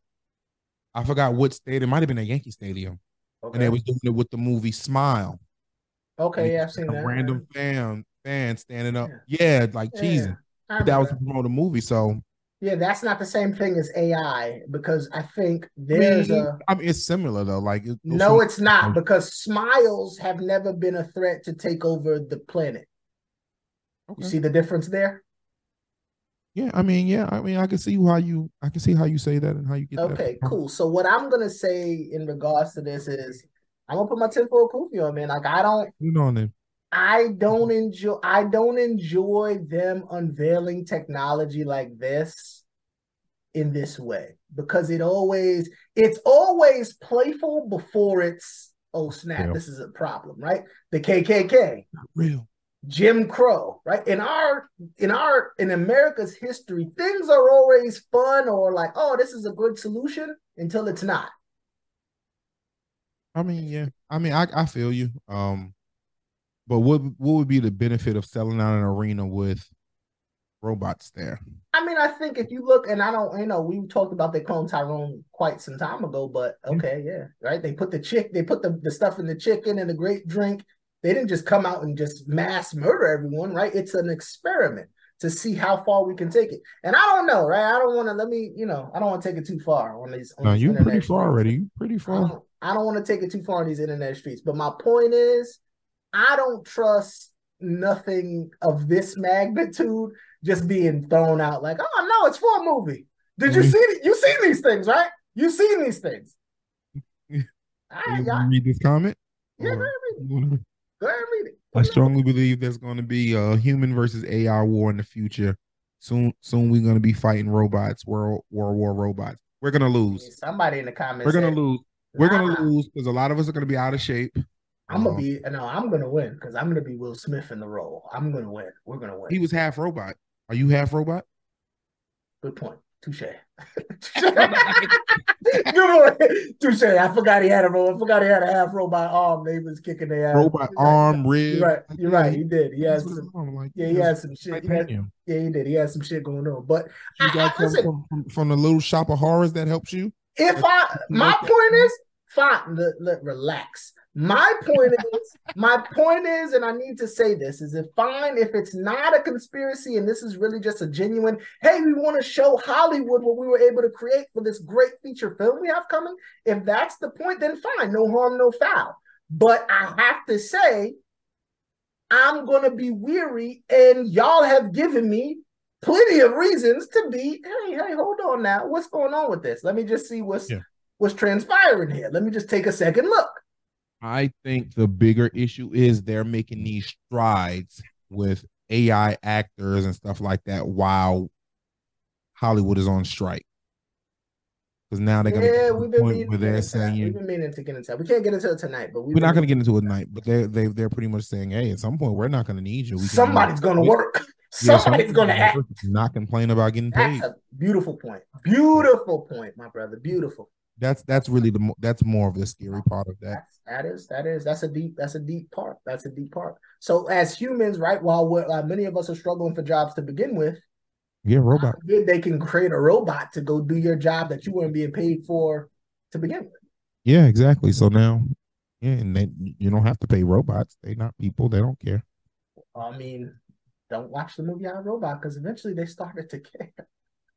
I forgot what stadium. It might have been a Yankee Stadium, and they was doing it with the movie Smile. Okay. Yeah, I've seen that. random fan fan standing up, yeah, like Yeah, cheesing. I But that was to promote a movie, so Yeah, that's not the same thing as AI because I think I there's mean, a. I mean, it's similar though. Like it- No, it's not um, because smiles have never been a threat to take over the planet. You Okay. see the difference there? Yeah, I mean, yeah, I mean, I can see how you, I can see how you say that and how you get that. Okay, from. cool. So what I'm gonna say in regards to this is I'm gonna put my tinfoil kufi on, man. Like I don't You know, I don't enjoy I don't enjoy them unveiling technology like this in this way because it always it's always playful before it's oh snap, Yeah. this is a problem, right? The KKK, real. Jim Crow, right? In our in our in America's history, things are always fun or like, oh, this is a good solution until it's not. I mean, yeah, I mean, I, I feel you. Um, but what what would be the benefit of selling out an arena with robots there? I mean, I think if you look, and I don't, you know, we talked about the clone Tyrone quite some time ago, but mm-hmm. okay, yeah, right. They put the chick, they put the, the stuff in the chicken and the great drink. They didn't just come out and just mass murder everyone, right? It's an experiment to see how far we can take it. And I don't know, right? I don't want to let me, you know, I don't want to take it too far on these. On No, you pretty far already. You pretty I far. don't, I don't want to take it too far on these internet streets. But my point is, I don't trust nothing of this magnitude just being thrown out like, oh no, it's for a movie. Did you Mhm. see? You seen these things, right? You seen these things. You right, y'all. read this comment? Yeah, go ahead, read it. Go ahead, read it. I strongly believe there's going to be a human versus AI war in the future. Soon, soon we're going to be fighting robots, world World War robots. We're going to lose. Somebody in the comments. We're going to lose. We're going to lose because a lot of us are going to be out of shape. I'm gonna Um, be no, I'm gonna win because I'm gonna be Will Smith in the role. I'm gonna win. We're gonna win. He was half robot. Are you half robot? Good point. Touche. Good point. Touche. I forgot he had a ro- I forgot he had a half robot arm. They was kicking their ass. Robot arm, rib. You're right. You're right. He did. He what some. like, Yeah, he had some shit. He had, yeah, he did. He had some shit going on. But You got I- listen. from, from, from the little shop of horrors that helps you. if I, my point is, fine. Let, let relax. My point is, my point is, and I need to say this: is it fine if it's not a conspiracy and this is really just a genuine? Hey, we want to show Hollywood what we were able to create for this great feature film we have coming. If that's the point, then fine. No harm, no foul. But I have to say, I'm gonna be weary, and y'all have given me plenty of reasons to be. Hey, hey, hold on now. What's going on with this? Let me just see what's Yeah. what's transpiring here. Let me just take a second look. I think the bigger issue is they're making these strides with AI actors and stuff like that while Hollywood is on strike. Because now they're gonna Yeah, to we've been point meaning where they're saying We've been meaning to get into that. We can't get into it tonight, but we've we're not gonna get into it tonight, but they they they're pretty much saying, hey, at some point we're not gonna need you. We Somebody's gonna we- work. yeah, Somebody's gonna act. Not complain about getting That's paid. a beautiful point. Beautiful point, my brother. Beautiful. That's that's really the that's more of the scary part of that. That's, that is that is that's a deep that's a deep part. That's a deep part. So as humans, right? While we're, uh, many of us are struggling for jobs to begin with, Yeah, robot. Forbid they can create a robot to go do your job that you weren't being paid for to begin with. Yeah, exactly. So now, yeah, and they you don't have to pay robots. They're not people. They don't care. I mean, don't watch the movie I Robot because eventually they started to care.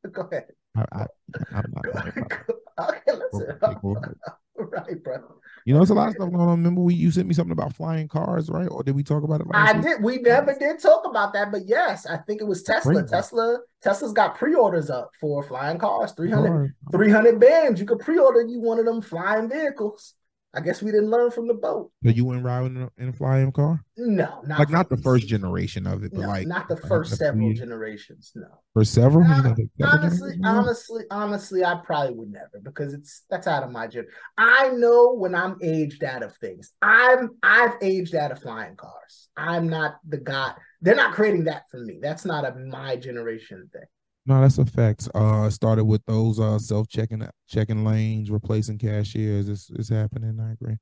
Go ahead. I, I, I'm not Go, go- okay, listen. right, bro. You know, it's a lot of stuff going on. Remember, we you sent me something about flying cars, right? Or did we talk about it I week? did. We never did talk about that, but yes, I think it was Tesla. Crazy. Tesla. Tesla's got pre-orders up for flying cars. 300, Cars. 300 bands. You could pre-order you one of them flying vehicles. I guess we didn't learn from the boat. So you went riding in a, a flying car? No, not like not the first generation of it, but No, like not the first the several generations. No. for several. You gonna take several honestly, honestly, honestly, I probably would never because it's that's out of my gen. I know when I'm aged out of things. I'm I've aged out of flying cars. I'm not the guy. They're not creating that for me. That's not a my generation thing. No, that's a fact. Uh, started with those uh self checking checking lanes, replacing cashiers. It's it's happening. I agree.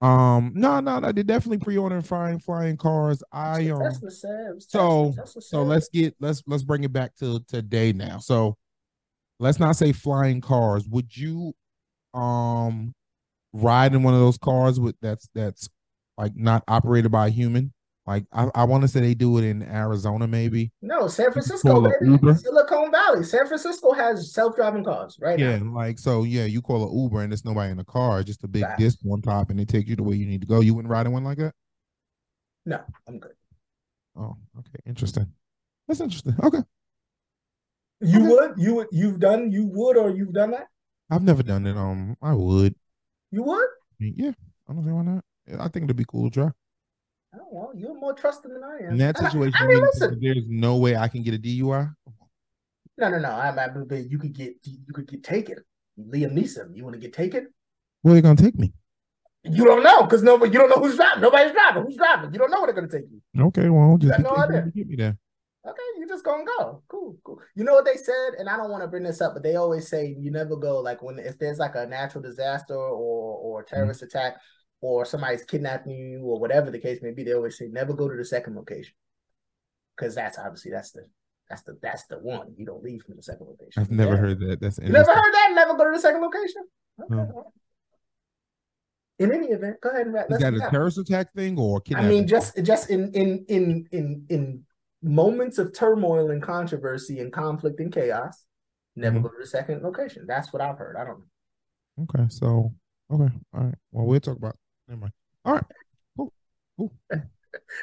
Um, no, no, no. They're definitely pre-ordering flying flying cars. I um, Tesla it so. Tesla so let's get let's let's bring it back to today now. So let's not say flying cars. Would you um ride in one of those cars with that's that's like not operated by a human? Like I, I want to say they do it in Arizona, maybe. No, San Francisco, baby. Silicon Valley. San Francisco has self-driving cars right Yeah, now. like so. Yeah, you call an Uber and there's nobody in the car, just a big disc on top, and it takes you to where you need to go. You wouldn't ride in one like that? No, I'm good. Oh, okay, interesting. That's interesting. Okay, You Okay. would? You would? You've done? You would or you've done that? I've never done it. Um, I would. You would? Yeah, I don't see why not. I think it'd be cool to try. Oh, well, you're more trusting than I am. In that situation, I mean, listen. there's no way I can get a DUI. No, no, no. I'm, but you could get you could get taken. Liam Neeson, you want to get taken? Where are they gonna take me? You don't know because nobody you don't know who's driving. Nobody's driving. Who's driving? You don't know where they're gonna take you. Okay, well, just no idea. you get me there. Okay, you just gonna go. Cool, cool. You know what they said, and I don't want to bring this up, but they always say you never go like when if there's like a natural disaster or or a terrorist mm-hmm. attack or somebody's kidnapping you or whatever the case may be. They always say never go to the second location because that's obviously that's the that's the that's the one you don't leave from the second location. I've never Yeah. heard that. That's never heard that? Never go to the second location. Okay. No. In any event, go ahead and wrap. Is that a terrorist attack thing or I mean, just just in in in in in moments of turmoil and controversy and conflict and chaos, never Mhm. go to the second location. That's what I've heard. I don't know. okay. So okay, all right. Well, we'll talk about. Never mind. All right. Cool. Cool.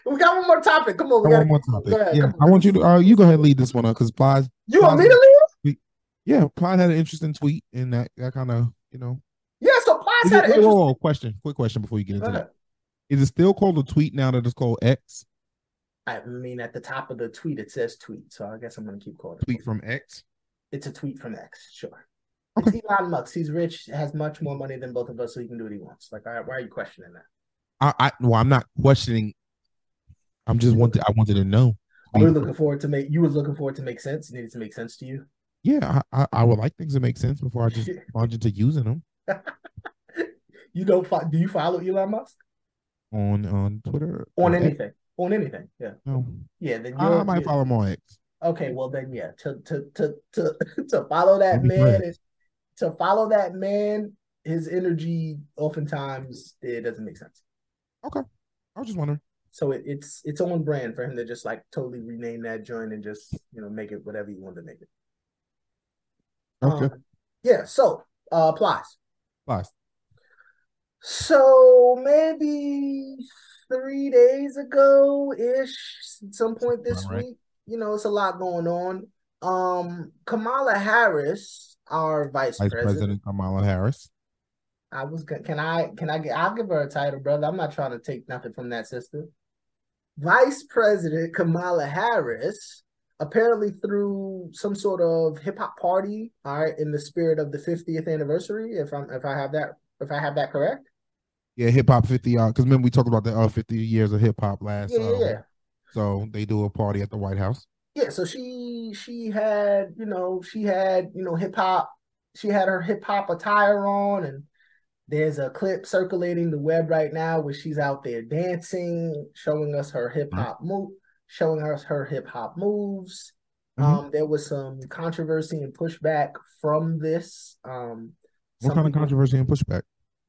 We got one more topic. Come on, we One gotta more topic. Ahead, yeah, I want you to. Uh, you go ahead and lead this one up because Plies. You want me to leave? Yeah, Plies had an interesting tweet, and that that kind of you know. Yeah. So Plies had it, an wait, interest- whoa, whoa, question. Quick question before you get into that. Is it still called a tweet now that it's called X? I mean, at the top of the tweet it says tweet, so I guess I'm gonna keep calling it. Tweet from X. It's a tweet from X. Sure. It's Elon Musk. He's rich, has much more money than both of us, so he can do what he wants. Like, right, why are you questioning that? I, I well, I'm not questioning. I'm just wanted. I wanted to know. We're looking forward to make. You was looking forward to make sense. It needed to make sense to you. Yeah, I, I, I would like things to make sense before I just plunge into using them You don't fo- do you follow Elon Musk on on Twitter on or X. anything? On anything? Yeah, No, yeah. Then I, might follow him on X. Okay, well then, yeah. To to to to to follow that man is to follow that man. His energy oftentimes it doesn't make sense. Okay. I was just wondering. So it, it's it's on brand for him to just like totally rename that joint and just you know make it whatever you want to make it. Okay, Um, yeah. So uh, applies. Plies. So maybe three days ago ish, some point this right. week. You know, it's a lot going on. Um, Kamala Harris our vice, Vice president. President Kamala Harris. I was can I can I get I'll give her a title, brother. I'm not trying to take nothing from that sister. Vice President Kamala Harris apparently threw some sort of hip hop party, all right, in the spirit of the 50th anniversary. If I'm if I have that if I have that correct. Yeah, hip hop fifty. Uh, because remember we talked about the uh, fifty years of hip hop last. Yeah, yeah, um, yeah. So they do a party at the White House. Yeah, so she she had, you know, she had, you know, hip hop, she had her hip hop attire on, and there's a clip circulating the web right now where she's out there dancing, showing us her hip hop move, showing us her hip hop moves. Mhm. Um, there was some controversy and pushback from this. Um, What kind of controversy and pushback?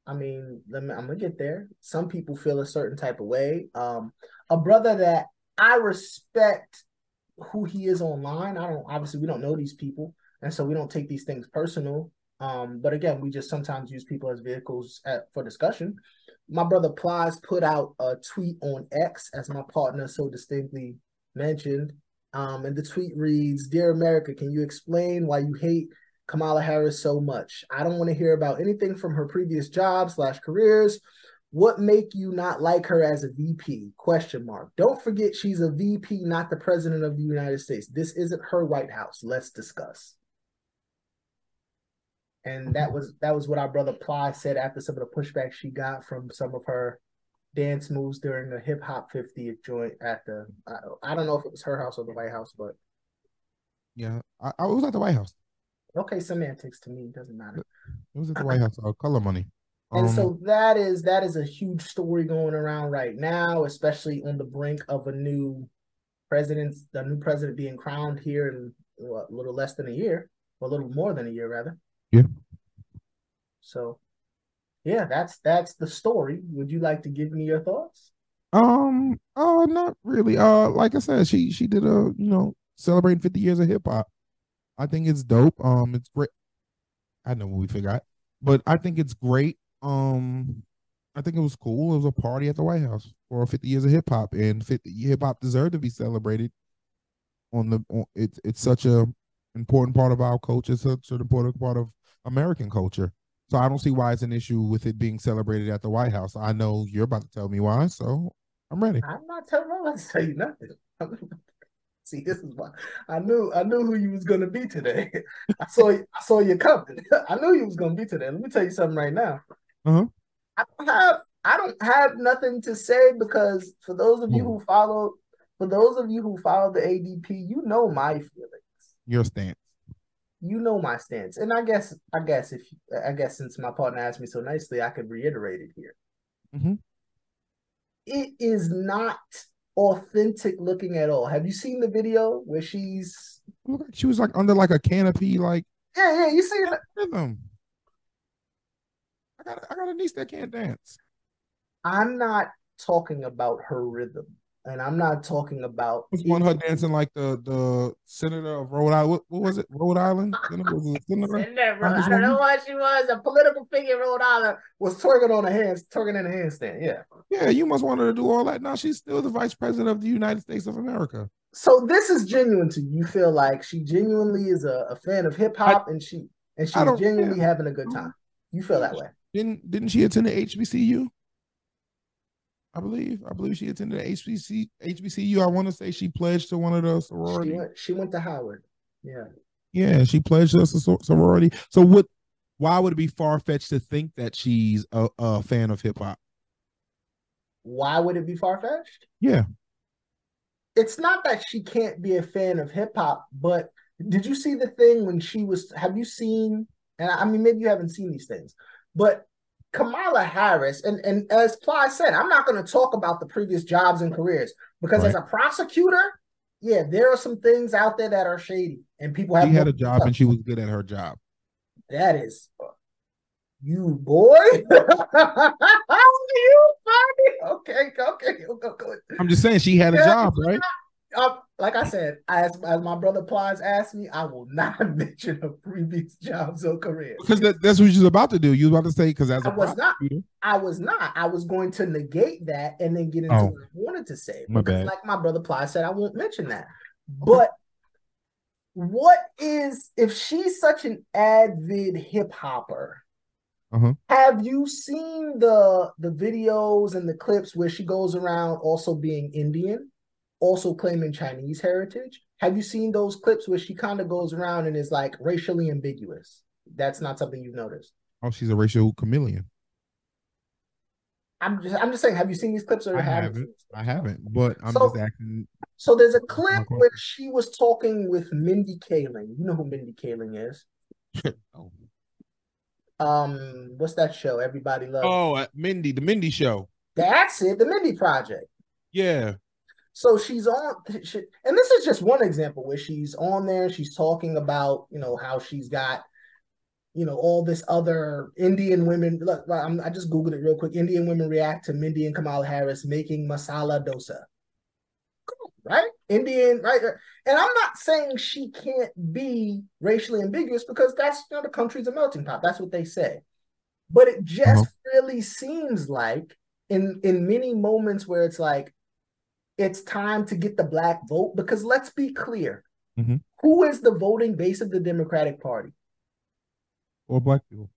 I mean, let me, I'm gonna get there. Some people feel a certain type of way. Um, a brother that I respect who he is online. I don't obviously we don't know these people, and so we don't take these things personal. Um, but again, we just sometimes use people as vehicles at, for discussion. My brother Plies put out a tweet on X, as my partner so distinctly mentioned. Um, and the tweet reads, "Dear America, can you explain why you hate Kamala Harris so much. I don't want to hear about anything from her previous jobs slash careers. What make you not like her as a VP? Question mark. Don't forget she's a VP, not the president of the United States. This isn't her White House. Let's discuss. And that was that was what our brother Plies said after some of the pushback she got from some of her dance moves during the hip hop 50th joint at the I, I don't know if it was her house or the White House, but Yeah, I, I was at the White House. okay, semantics to me doesn't matter. It was at the White House. Uh, color money. And Um, so that is that is a huge story going around right now, especially on the brink of a new president, the new president being crowned here in what, a little less than a year, or a little more than a year rather. Yeah. So, yeah, that's that's the story. Would you like to give me your thoughts? Um, uh, not really. Uh, like I said, she she did a you know celebrating 50 years of hip hop. I think it's dope. Um, it's great. I know what we forgot, but I think it's great. Um, I think it was cool. It was a party at the White House for 50 years of hip hop, and 50 hip hop deserved to be celebrated. On the, on, it's it's such a important part of our culture, such an important part of American culture. So I don't see why it's an issue with it being celebrated at the White House. I know you're about to tell me why, so I'm ready. I'm not telling I'm to tell you nothing. See, this is why I knew I knew who you was gonna be today. I saw I saw you coming. I knew you was gonna be today. Let me tell you something right now. Uh-huh. I don't have I don't have nothing to say because for those of you Hmm. who follow for those of you who follow the ADP, you know my feelings. Your stance. You know my stance. And I guess I guess if I guess since my partner asked me so nicely, I could reiterate it here. Mm-hmm. It is not authentic looking at all. Have you seen the video where she's she was like under like a canopy, like yeah, yeah, you see it. rhythm. I got I got a niece that can't dance. I'm not talking about her rhythm. And I'm not talking about Was one her dancing like the the senator of Rhode Island? What, what was it? Rhode Island? Senator? Was it senator? Senator, I don't know what she was. A political figure in Rhode Island was twerking on a hand, twerking in a handstand. Yeah. Yeah, you must want her to do all that. Now she's still the vice president of the United States of America. So this is genuine to you. You feel like she genuinely is a, a fan of hip hop and she and she's don't- genuinely having a good time. You feel that way. Didn't didn't she attend the HBCU? I believe. I believe she attended the HBC HBCU. I want to say she pledged to one of the She went she went to Howard. Yeah. Yeah, she pledged us a sorority. So what? Why would it be far fetched to think that she's a, a fan of hip hop? Why would it be far fetched? Yeah, It's not that she can't be a fan of hip hop, but did you see the thing when she was have you seen and I mean maybe you haven't seen these things, but Kamala Harris, and, and as Plies said, I'm not going to talk about the previous jobs and careers because as a prosecutor, yeah, there are some things out there that are shady, and people have she had a job and she was good at her job. That is you, boy. you funny. Okay, okay, go, go, go. I'm just saying she had a job, right? Like I said, as as my brother Plies asked me, I will not mention a previous jobs or career Because that, that's what she was about to do. You was about to say because as a I was not. I was not. I was going to negate that and then get into Oh. what I wanted to say. My because bad. like my brother Plies said, I won't mention that. But what is if she's such an avid hip hopper? Uh-huh. Have you seen the the videos and the clips where she goes around also being Indian, also claiming Chinese heritage? Have you seen those clips where she kind of goes around and is like racially ambiguous? That's not something you've noticed. Oh, she's a racial chameleon. I'm just I'm just saying, have you seen these clips or I haven't? haven't. I haven't, but I'm So- just acting. So there's a clip where she was talking with Mindy Kaling. You know who Mindy Kaling is? oh, Um, what's that show? Everybody loves. oh uh, Mindy, the Mindy Show. That's it, the Mindy Project. Yeah. So she's on, she, and this is just one example where she's on there. She's talking about, you know, how she's got, you know, all this other Indian women. Look, I'm, I just googled it real quick. Indian women react to Mindy and Kamala Harris making masala dosa. Cool, Right? Indian, right? And I'm not saying she can't be racially ambiguous because that's you know the country's a melting pot. That's what they say. But it just Uh-huh. really seems like in in many moments where it's like it's time to get the black vote because let's be clear Mhm. who is the voting base of the democratic party Or black people.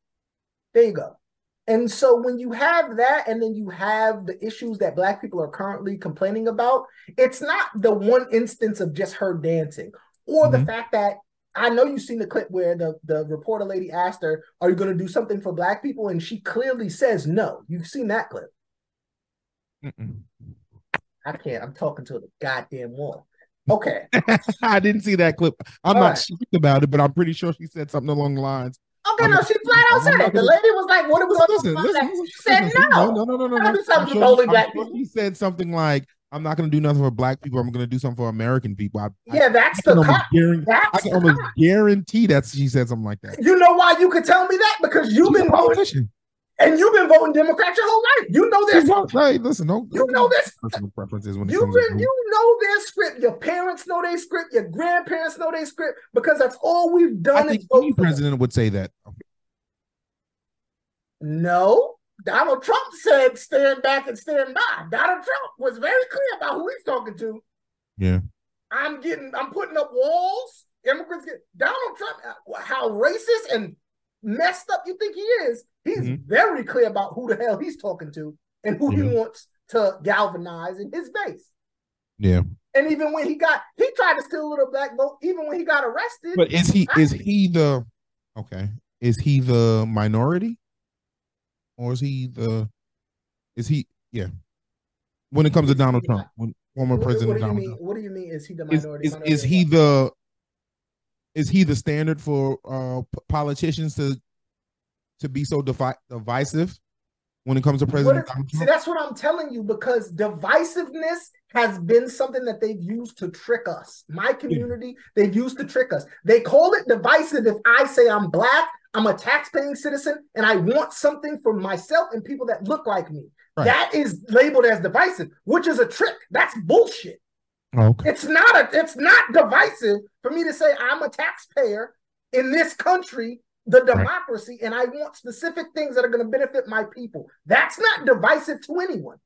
there you go and so when you have that and then you have the issues that black people are currently complaining about it's not the one instance of just her dancing or the Mhm. fact that I know you've seen the clip where the, the reporter lady asked her, Are you going to do something for black people? And she clearly says no. You've seen that clip. Mm-mm. I can't. I'm talking to the goddamn wall. Okay. I didn't see that clip. I'm All not right. sure about it, but I'm pretty sure she said something along the lines. Okay, I'm no, she flat out said it. The lady was like, "What are we going Listen, listen, listen, She said no. no, no, no, no, no. do something sure- only black sure people. She said something like, "I'm not going to do nothing for black people. I'm going to do something for American people." I, I, Yeah, that's I the cut. guarantee. I That's can almost guarantee that she said something like that. You know why you could tell me that? Because you've She's been voting politician. And you've been voting Democrat your whole life. You know this. not- Hey, listen, don't, You know this. personal preferences when it You comes to been, you know their script. Your parents know their script. Your grandparents know their script because that's all we've I done. think is vote any for them. president would say that. No, Donald Trump said stand back and stand by. Donald Trump was very clear about who he's talking to. Yeah. I'm getting, I'm putting up walls. Immigrants get Donald Trump, uh, how racist and messed up you think he is. He's Mhm. very clear about who the hell he's talking to and who Yeah. he wants to galvanize in his base. Yeah. And even when he got, he tried to steal a little black vote. Even when he got arrested, But is he is he the okay? Is he the minority? Or is he the is he yeah. When it comes to Donald Trump, when former what, President what do you Donald mean? Trump. What do you mean? Is he the minority? is, minority is he the is he the standard for uh politicians to to be so divi- divisive when it comes to President Donald see, that's what I'm telling you because divisiveness has been something that they've used to trick us. My community, they've used to trick us. They call it divisive if I say I'm black, I'm a tax-paying citizen, and I want something for myself and people that look like me. Right. That is labeled as divisive, which is a trick. That's bullshit. Oh, okay. It's not a it's not divisive for me to say I'm a taxpayer in this country, the democracy, and I want specific things that are going to benefit my people. That's not divisive to anyone.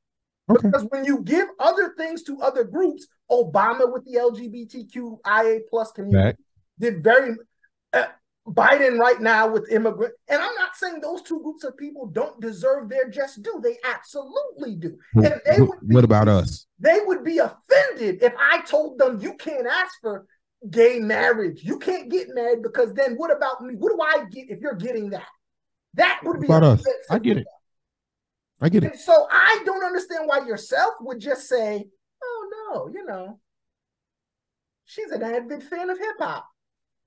Okay. Because when you give other things to other groups, Obama with the LGBTQIA plus community did very uh, Biden right now with immigrant, and I'm not saying those two groups of people don't deserve their just due. They absolutely do. And they would be What about us? they would be offended if I told them you can't ask for gay marriage. You can't get married because then what about me? What do I get if you're getting that? That would be about us? I get it. I get it. And so I don't understand why yourself would just say, "Oh no, you know, she's an avid fan of hip hop."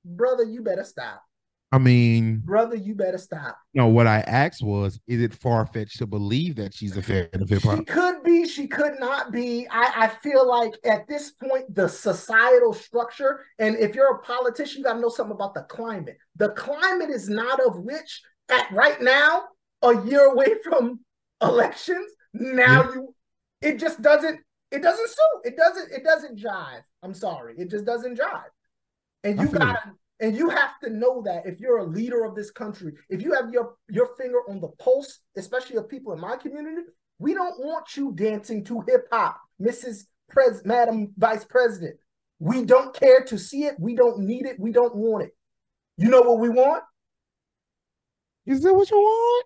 Brother, you better stop. I mean, Brother, you better stop. no, what I asked was, is it far fetched to believe that she's a fan of hip She hop? could be, she could not be. I, I feel like at this point, the societal structure, and if you're a politician, you got to know something about the climate. The climate is not of which, at right now, a year away from elections, now you, it just doesn't, it doesn't suit. It doesn't, it doesn't jive. I'm sorry. It just doesn't jive. And you gotta, and you have to know that if you're a leader of this country, if you have your your finger on the pulse, especially of people in my community, we don't want you dancing to hip hop, Mrs. Pres, Madam Vice President. We don't care to see it. We don't need it. We don't want it. You know what we want? Is that what you want?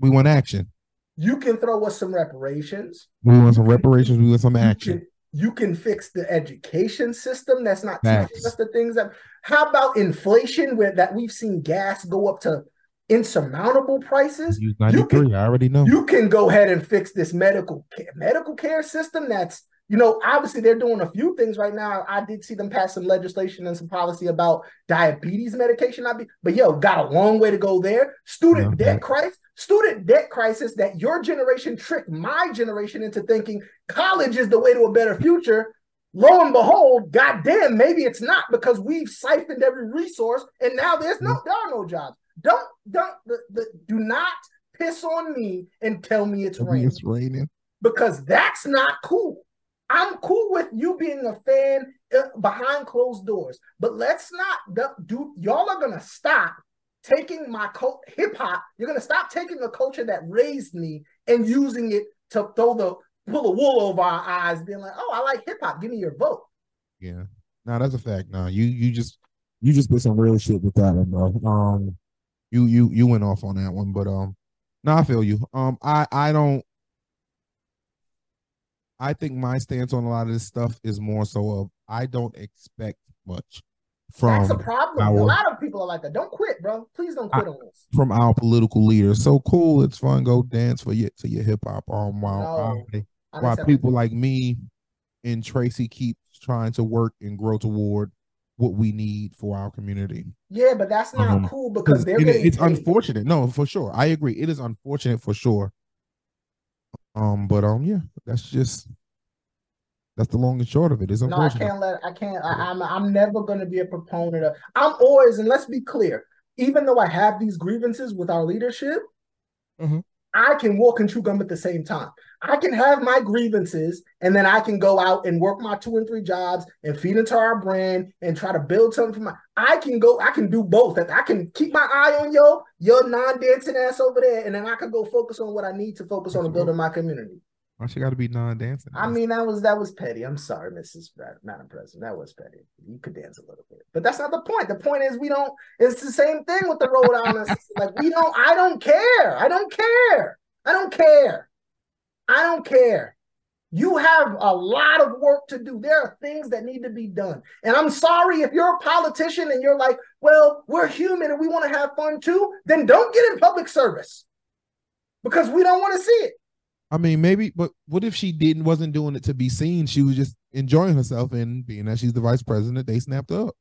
We want action. You can throw us some reparations. We want some reparations. We want some You action. You can fix the education system that's not teaching us the things that. How about inflation, where that we've seen gas go up to insurmountable prices? Use You can I already know. you can go ahead and fix this medical care, medical care system that's you know obviously they're doing a few things right now i did see them pass some legislation and some policy about diabetes medication I be, but yo got a long way to go there student debt crisis student debt crisis that your generation tricked my generation into thinking college is the way to a better future lo and behold goddamn maybe it's not because we've siphoned every resource and now there's no there are no jobs don't don't the, the, do not piss on me and tell me it's raining It's raining. because that's not cool. I'm cool with you being a fan uh, behind closed doors, but let's not do- do. Y'all are gonna stop taking my cult hip hop. You're gonna stop taking a culture that raised me and using it to throw the pull the wool over our eyes, being like, "Oh, I like hip hop. Give me your vote." Yeah. No, that's a fact. No, you you just you just put some real shit with that one, bro. Um, you you you went off on that one, but um, no, I feel you. Um, I I don't. I think my stance on a lot of this stuff is more so of I don't expect much That's a problem. our- a lot of people are like that. Don't quit, bro. Please don't quit on us. from our political leaders. So cool, it's fun. Go dance for your to your hip hop. Um, while No. I- while people like me and Tracy keep trying to work and grow toward what we need for our community. yeah, but that's not Um, cool because they're it- it's paid. unfortunate. No, for sure. I agree. It is unfortunate for sure. Um, but um, yeah, that's just that's the long and short of it. It's No, I can't let I can't I, I'm I'm never gonna be a proponent of I'm always and let's be clear, even though I have these grievances with our leadership, Mhm. I can walk and chew gum at the same time. I can have my grievances and then I can go out and work my two and three jobs and feed into our brand and try to build something for my I can go, I can do both. I can keep my eye on yo, your non-dancing ass over there, and then I can go focus on what I need to focus on and building my community. Why she got to be non-dancing? I mean, that was that was petty. I'm sorry, Mrs. Madam President. That was petty. You could dance a little bit, but that's not the point. The point is we don't. It's the same thing with the Rhode Island. like we don't. I don't care. I don't care. I don't care. I don't care. You have a lot of work to do. There are things that need to be done. And I'm sorry if you're a politician and you're like, well, we're human and we want to have fun too, then don't get in public service because we don't want to see it. I mean, maybe, but what if she didn't wasn't doing it to be seen? She was just enjoying herself, and being that she's the vice president, they snapped up.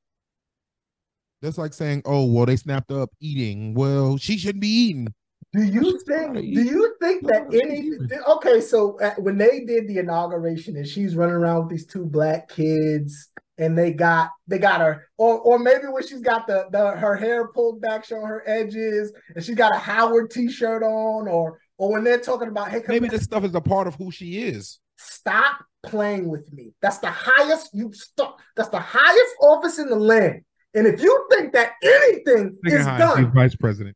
That's like saying, "Oh, well, they snapped up eating." Well, she shouldn't be eating. Do you She's think? Do you think that any? Okay, so uh, when they did the inauguration and she's running around with these two black kids, and they got they got her, or or maybe when she's got the the her hair pulled back, showing her edges, and she got a Howard T-shirt on, or or when they're talking about, hey, Maybe this stuff is a part of who she is. stop playing with me. That's the highest you stop. That's the highest office in the land. And if you think that anything is done, vice president.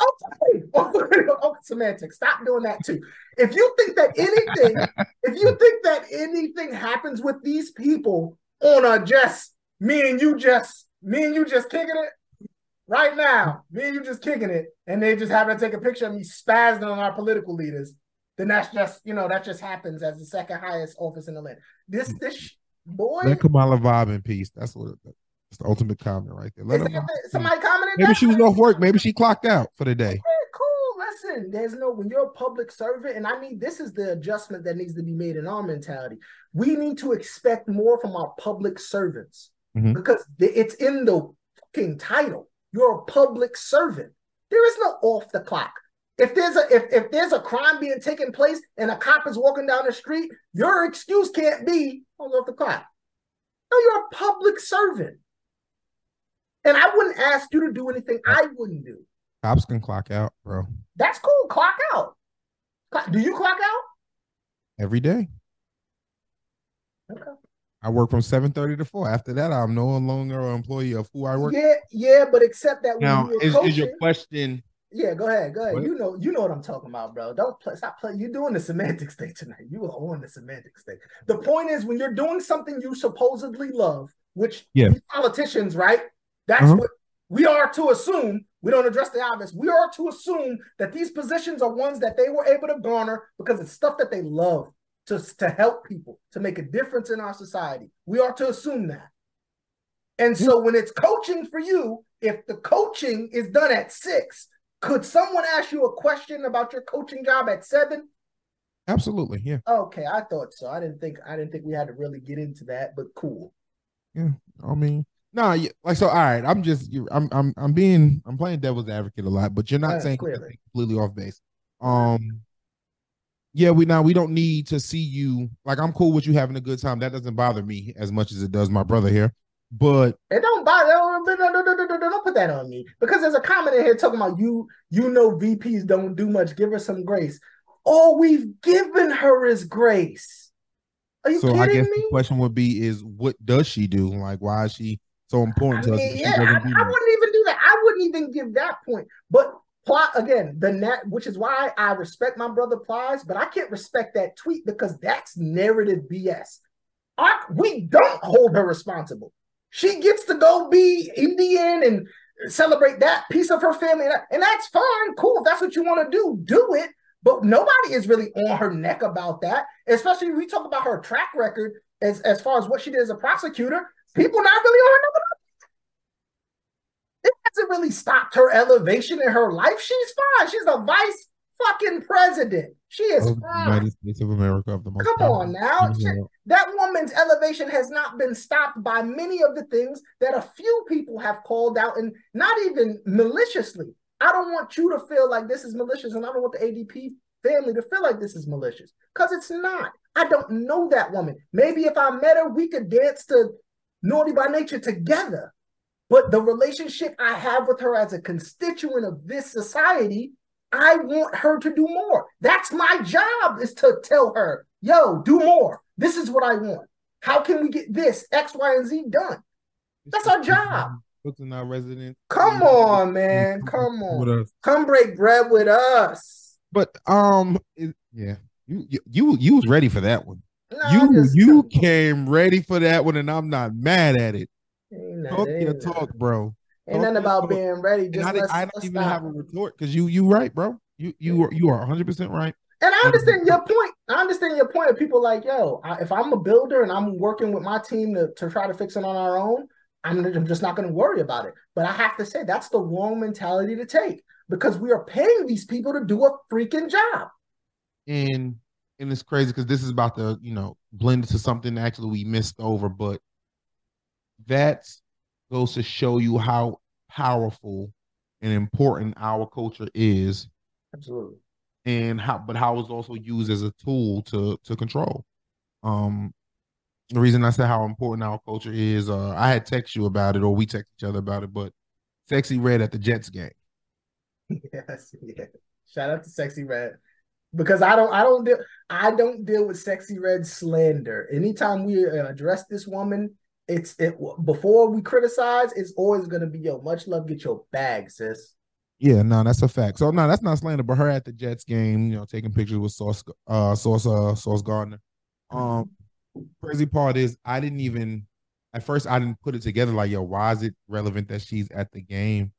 Okay. oh, semantics. Stop doing that too. If you think that anything, if you think that anything happens with these people on a just me and you just me and you just kicking it right now, me and you just kicking it, and they just happen to take a picture of me spazzing on our political leaders, then that's just you know that just happens as the second highest office in the land. This this boy. Let Kamala vibe in peace. That's what. That's the ultimate comment right there. Let that- somebody commented. Maybe that? she was off work. Maybe she clocked out for the day. Okay, cool. Listen, there's no when you're a public servant, and I mean this is the adjustment that needs to be made in our mentality. We need to expect more from our public servants Mhm. because it's in the fucking title. You're a public servant. There is no off the clock. If there's a if, if there's a crime being taken place and a cop is walking down the street, your excuse can't be I was off the clock. No, you're a public servant. And I wouldn't ask you to do anything I wouldn't do. Cops can clock out, bro, That's cool. Clock out. Do you clock out? every day. Okay. I work from seven thirty to four. After that, I'm no longer an employee of who I work. Yeah, yeah, but except that when Now, you were is, coaching, is your question Yeah, go ahead, go ahead. What? You know, you know what I'm talking about, bro. Don't play, stop playing. You're doing the semantics thing tonight. You are on the semantics thing. The point is, when you're doing something you supposedly love, which Yeah. politicians, right? That's Uh-huh. what we are to assume. We don't address the obvious. We are to assume that these positions are ones that they were able to garner because it's stuff that they love to, to help people, to make a difference in our society. We are to assume that. And so when it's coaching for you, if the coaching is done at six, could someone ask you a question about your coaching job at seven? Absolutely, yeah. Okay, I thought so. I didn't think I didn't think we had to really get into that, but cool. Yeah. I mean, no, yeah, like so. All right, I'm just, I'm, I'm, I'm being, I'm playing devil's advocate a lot, but you're not Yeah, saying completely off base. Um, yeah, we now we don't need to see you. Like, I'm cool with you having a good time. That doesn't bother me as much as it does my brother here. But It don't bother. No, no, no, no, don't put that on me because there's a comment in here talking about you. You know, VPs don't do much. Give her some grace. All we've given her is grace. Are you so I kidding guess me? the question would be: Is what does she do? Like, why is she so important I to us? mean, yeah, I, I wouldn't even do that. I wouldn't even give that point. But plot again, the net, which is why I respect my brother Plies, but I can't respect that tweet because that's narrative BS. I, we don't hold her responsible. She gets to go be Indian and celebrate that piece of her family, and that's fine, cool. If that's what you want to do, do it. But nobody is really on her neck about that. Especially we talk about her track record as, as far as what she did as a prosecutor. People not really on her neck hasn't really stopped her elevation in her life. She's fine. She's a vice fucking president. She is the fine. United States of America of the most Come on now. country in the Shit. world. That woman's elevation has not been stopped by many of the things that a few people have called out, and not even maliciously. I don't want you to feel like this is malicious, and I don't want the ADP family to feel like this is malicious because it's not. I don't know that woman. Maybe if I met her, we could dance to Naughty by Nature together. But the relationship I have with her as a constituent of this society, I want her to do more. That's my job is to tell her, yo, do more. This is what I want. How can we get this X, Y, and Z done? That's our job. Books in our residence. Come on, man. Come on. Come break bread with us. But um, it- yeah, you you you you was ready for that one. No, you you came ready for that one, and I'm not mad at it. Ain't Talk your talk, bro. Ain't nothing about being ready. Just I, let's, I don't even stop. have a retort because you you right, bro. You you are you are 100 percent right. And I understand your point. I understand your point of people like, yo, I, if I'm a builder and I'm working with my team to, to try to fix it on our own, I'm, I'm just not going to worry about it. But I have to say, that's the wrong mentality to take because we are paying these people to do a freaking job. and and it's crazy because this is about to you know blend into something actually we missed over, but that goes to show you how powerful and important our culture is, Absolutely. and how but how it's also used as a tool to to control. Um, the reason I said how important our culture is, uh, I had text you about it, or we text each other about it, but Sexyy Red at the Jets game. Yes, yeah. Shout out to Sexyy Red. Because I don't I don't deal I don't deal with Sexyy Red slander. Anytime we uh, address this woman, it's it before we criticize, it's always gonna be yo, much love, get your bag, sis. Yeah, no, that's a fact. So no, that's not slander, but her at the Jets game, you know, taking pictures with Sauce, uh, Sauce, uh, Sauce Gardner. Um, crazy part is I didn't even at first I didn't put it together. Like, yo, why is it relevant that she's at the game?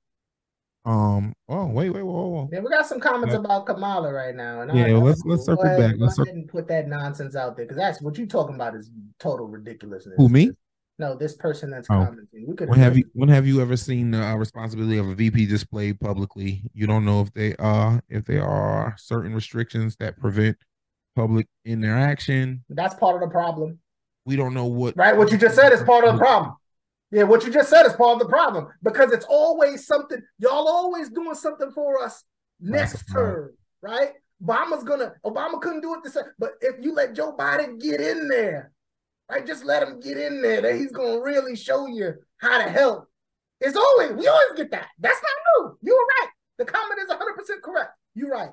Um, oh wait, wait, whoa, whoa. Yeah, we got some comments Yeah. about Kamala right now. And Yeah, I, let's- let's circle ahead, back. Let's ahead and put that nonsense out there because that's what you're talking about is total ridiculousness. Who, me? No, this person that's Oh. commenting. We could When have you when have you ever seen the uh, responsibility of a VP displayed publicly? You don't know if they uh if there are certain restrictions that prevent public interaction. That's part of the problem. We don't know what Right? What you just said is part of the problem. Yeah, what you just said is part of the problem because it's always something. Y'all always doing something for us next That's a fact. term, right? Obama's gonna. Obama couldn't do it same, but if you let Joe Biden get in there, right? Just let him get in there. That he's gonna really show you how to help. It's always we always get that. That's not new. You were right. The comment is 100 percent correct. You're right.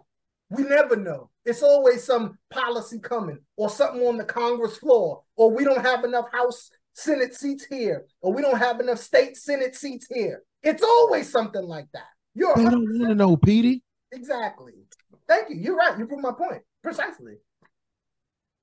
We never know. It's always some policy coming or something on the Congress floor, or we don't have enough House Senate seats here, or we don't have enough state Senate seats here. It's always something like that. You're 100% don't want to know, Petey. Exactly. Thank you. You're right. You proved my point precisely.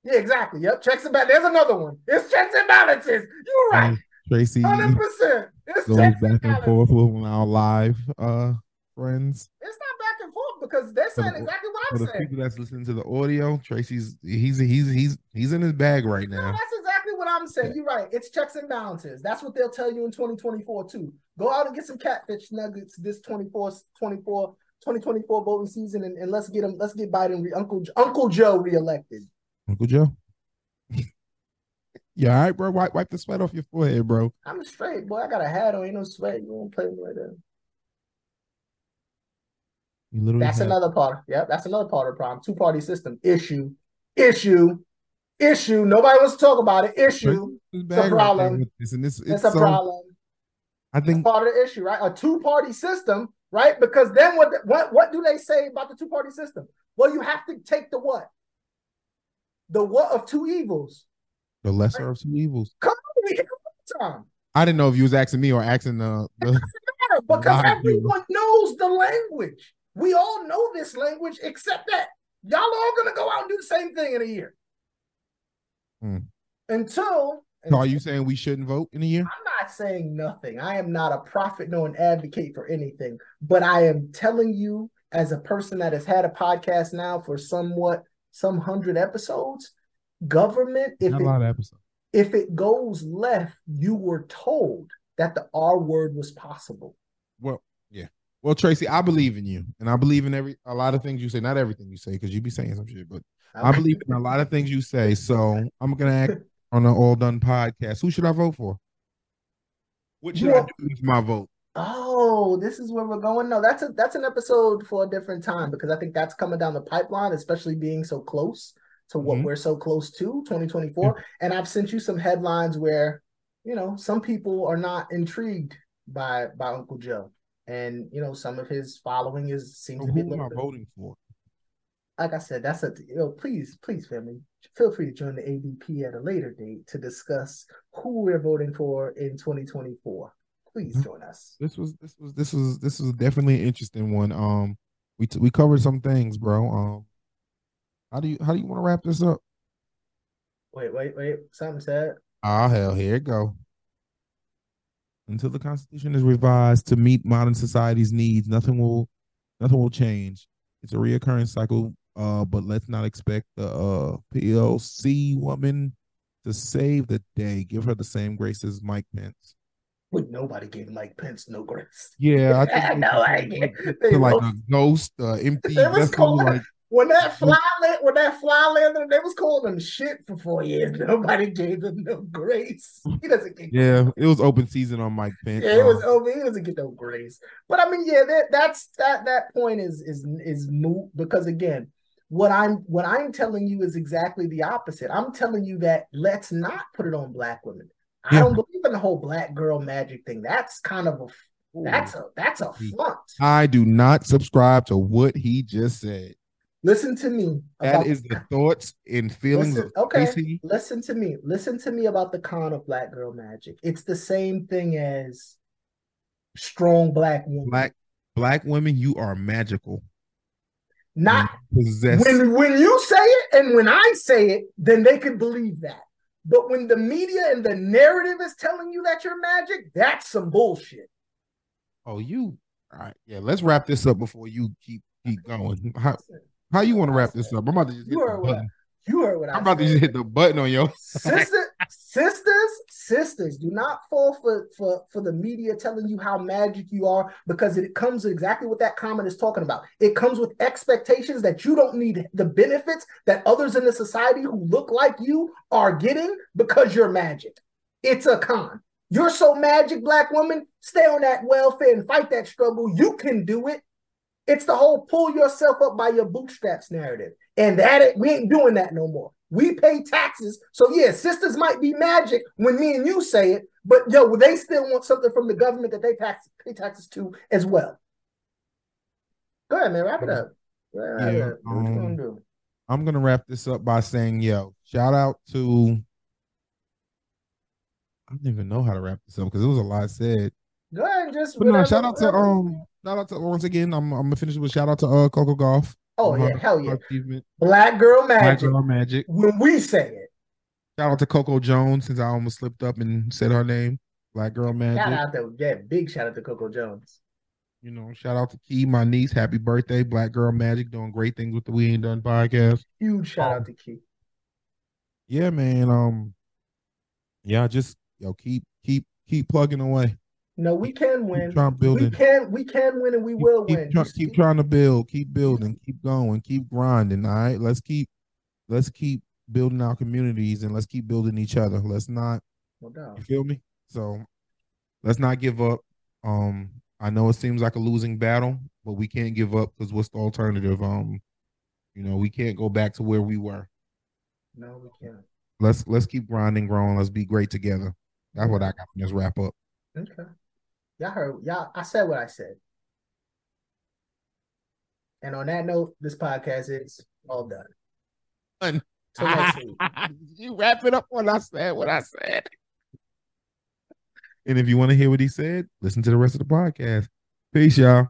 Yeah, exactly. Yep. Checks and balances. There's another one. It's checks and balances. You're right. Um, Tracy Hundred percent. It's goes checks back and balances. forth with our live uh friends. It's not back and forth because they're saying the- exactly what I'm the saying. people that's listening to the audio, Tracy's he's he's he's he's in his bag right now. No, that's exactly what I'm saying. You're right. It's checks and balances. That's what they'll tell you in 2024 too. Go out and get some catfish nuggets this 24, 24, 2024 voting season, and, and let's get them. Let's get Biden, re- Uncle Uncle Joe reelected. Uncle Joe. yeah, all right, bro. Wipe wipe the sweat off your forehead, bro. I'm straight, boy. I got a hat on. Ain't no sweat. You won't play me like that. You literally That's have- another part. Yep, that's another part of the problem. Two party system issue, issue, issue. Nobody wants to talk about it. Issue. It's a bag right there problem. this, and it's, it's It's a so- problem. I That's think part of the issue, right? A two party system, right? Because then what? What? What do they say about the two party system? Well, you have to take the what? The what of two evils? the lesser of two evils. Come on, we hear it all time. I didn't know if you was asking me or asking the, the matter because everyone knows the language. We all know this language, except that y'all all gonna go out and do the same thing in a year. Hmm. Until So are you saying we shouldn't vote in a year? I'm not saying nothing. I am not a prophet nor an advocate for anything, but I am telling you, as a person that has had a podcast now for somewhat some hundred episodes, government, if Not a it lot of episodes. if it goes left, you were told that the R word was possible. Well, yeah. Well, Tracy, I believe in you, and I believe in every a lot of things you say. Not everything you say, because you be saying some shit, but I believe in a lot of things you say. So I'm gonna act on the All Done podcast. Who should I vote for? What should I do with my vote? Oh, this is where we're going. No, that's a that's an episode for a different time because I think that's coming down the pipeline, especially being so close to what Mhm. we're so close to, 2024. And I've sent you some headlines where, you know, some people are not intrigued by by Uncle Joe. And you know, some of his following is seems So to be who am I voting for? like I said, that's a you know, please, please, family, feel free to join the ADP at a later date to discuss who we're voting for in 2024. Please Mhm. join us. This was this was this was this was definitely an interesting one. Um, we t- we covered some things, bro. Um, how do you how do you want to wrap this up? Wait, wait, wait. Something said. Ah, hell, here it go. Until the Constitution is revised to meet modern society's needs, nothing will nothing will change. It's a reoccurring cycle, uh, but let's not expect the uh PLC woman to save the day. Give her the same grace as Mike Pence. Would nobody gave Mike Pence no grace? Yeah, I think no. They to like a ghost, uh, empty It was vessel, like when that fly land, when that fly landed, they was calling him shit for four years. Nobody gave him no grace. He doesn't get yeah, it was open season on Mike Pence. Yeah, it was Um, over. He doesn't get no grace. But I mean, yeah, that that's that that point is is is moot because again, what I'm what I'm telling you is exactly the opposite. I'm telling you that let's not put it on black women. I Yeah. don't believe in the whole black girl magic thing. That's kind of a that's a that's a Hmm. front. I do not subscribe to what he just said. Listen to me. That is the thoughts and feelings Listen, of okay. Tracy. Listen to me. Listen to me about the con of black girl magic. It's the same thing as strong black woman. Black black women, you are magical. Not when when you say it and when I say it, then they can believe that. But when the media and the narrative is telling you that you're magic, that's some bullshit. oh, you. All right, yeah. Let's wrap this up before you keep keep going. How how you want to wrap this up? I'm about to just hit You the heard what button. You heard what I I'm about to just hit the button on your. Sister, sisters, sisters, do not fall for, for for the media telling you how magic you are because it comes exactly what that comment is talking about. It comes with expectations that you don't need the benefits that others in the society who look like you are getting because you're magic. It's a con. You're so magic, black woman. Stay on that welfare and fight that struggle. You can do it. It's the whole pull yourself up by your bootstraps narrative. And that we ain't doing that no more. We pay taxes. So yeah, sisters might be magic when me and you say it, but yo, they still want something from the government that they tax, pay taxes to as well. Go ahead, man. Wrap it up. Yeah, you um, gonna do? I'm gonna wrap this up by saying, yo, shout out to. I don't even know how to wrap this up because it was a lot said. Go ahead and just. But no, shout out to um, shout out to once again. I'm I'm gonna finish with shout out to uh Coco Gauff. Oh yeah, hell yeah, Achievement. Black Girl Black Magic. Girl Magic. When we say it, Shout out to Coco Jones since I almost slipped up and said her name. Black Girl Magic. shout out to yeah, big shout out to Coco Jones. You know, shout out to Key, my niece. Happy birthday, Black Girl Magic, doing great things with the We Ain't Done podcast. Huge shout Oh. out to Key. Yeah, man. Um, yeah, just yo keep keep keep plugging away. No, we can win. Keep trying We building. can we can win and we will keep, win. try- Just keep trying to build, keep building, keep going, keep grinding. All right, let's keep let's keep building our communities and let's keep building each other. Let's not No doubt. You feel me? So let's not give up. Um, I know it seems like a losing battle, but we can't give up because what's the alternative? Um, you know, we can't go back to where we were. No, we can't. Let's let's keep grinding, growing. Let's be great together. That's what I got from this wrap up. Okay. Y'all heard y'all I said what I said. And on that note, this podcast is all done. Done. Till you wrap it up when I said what I said. And if you want to hear what he said, listen to the rest of the podcast. Peace, y'all.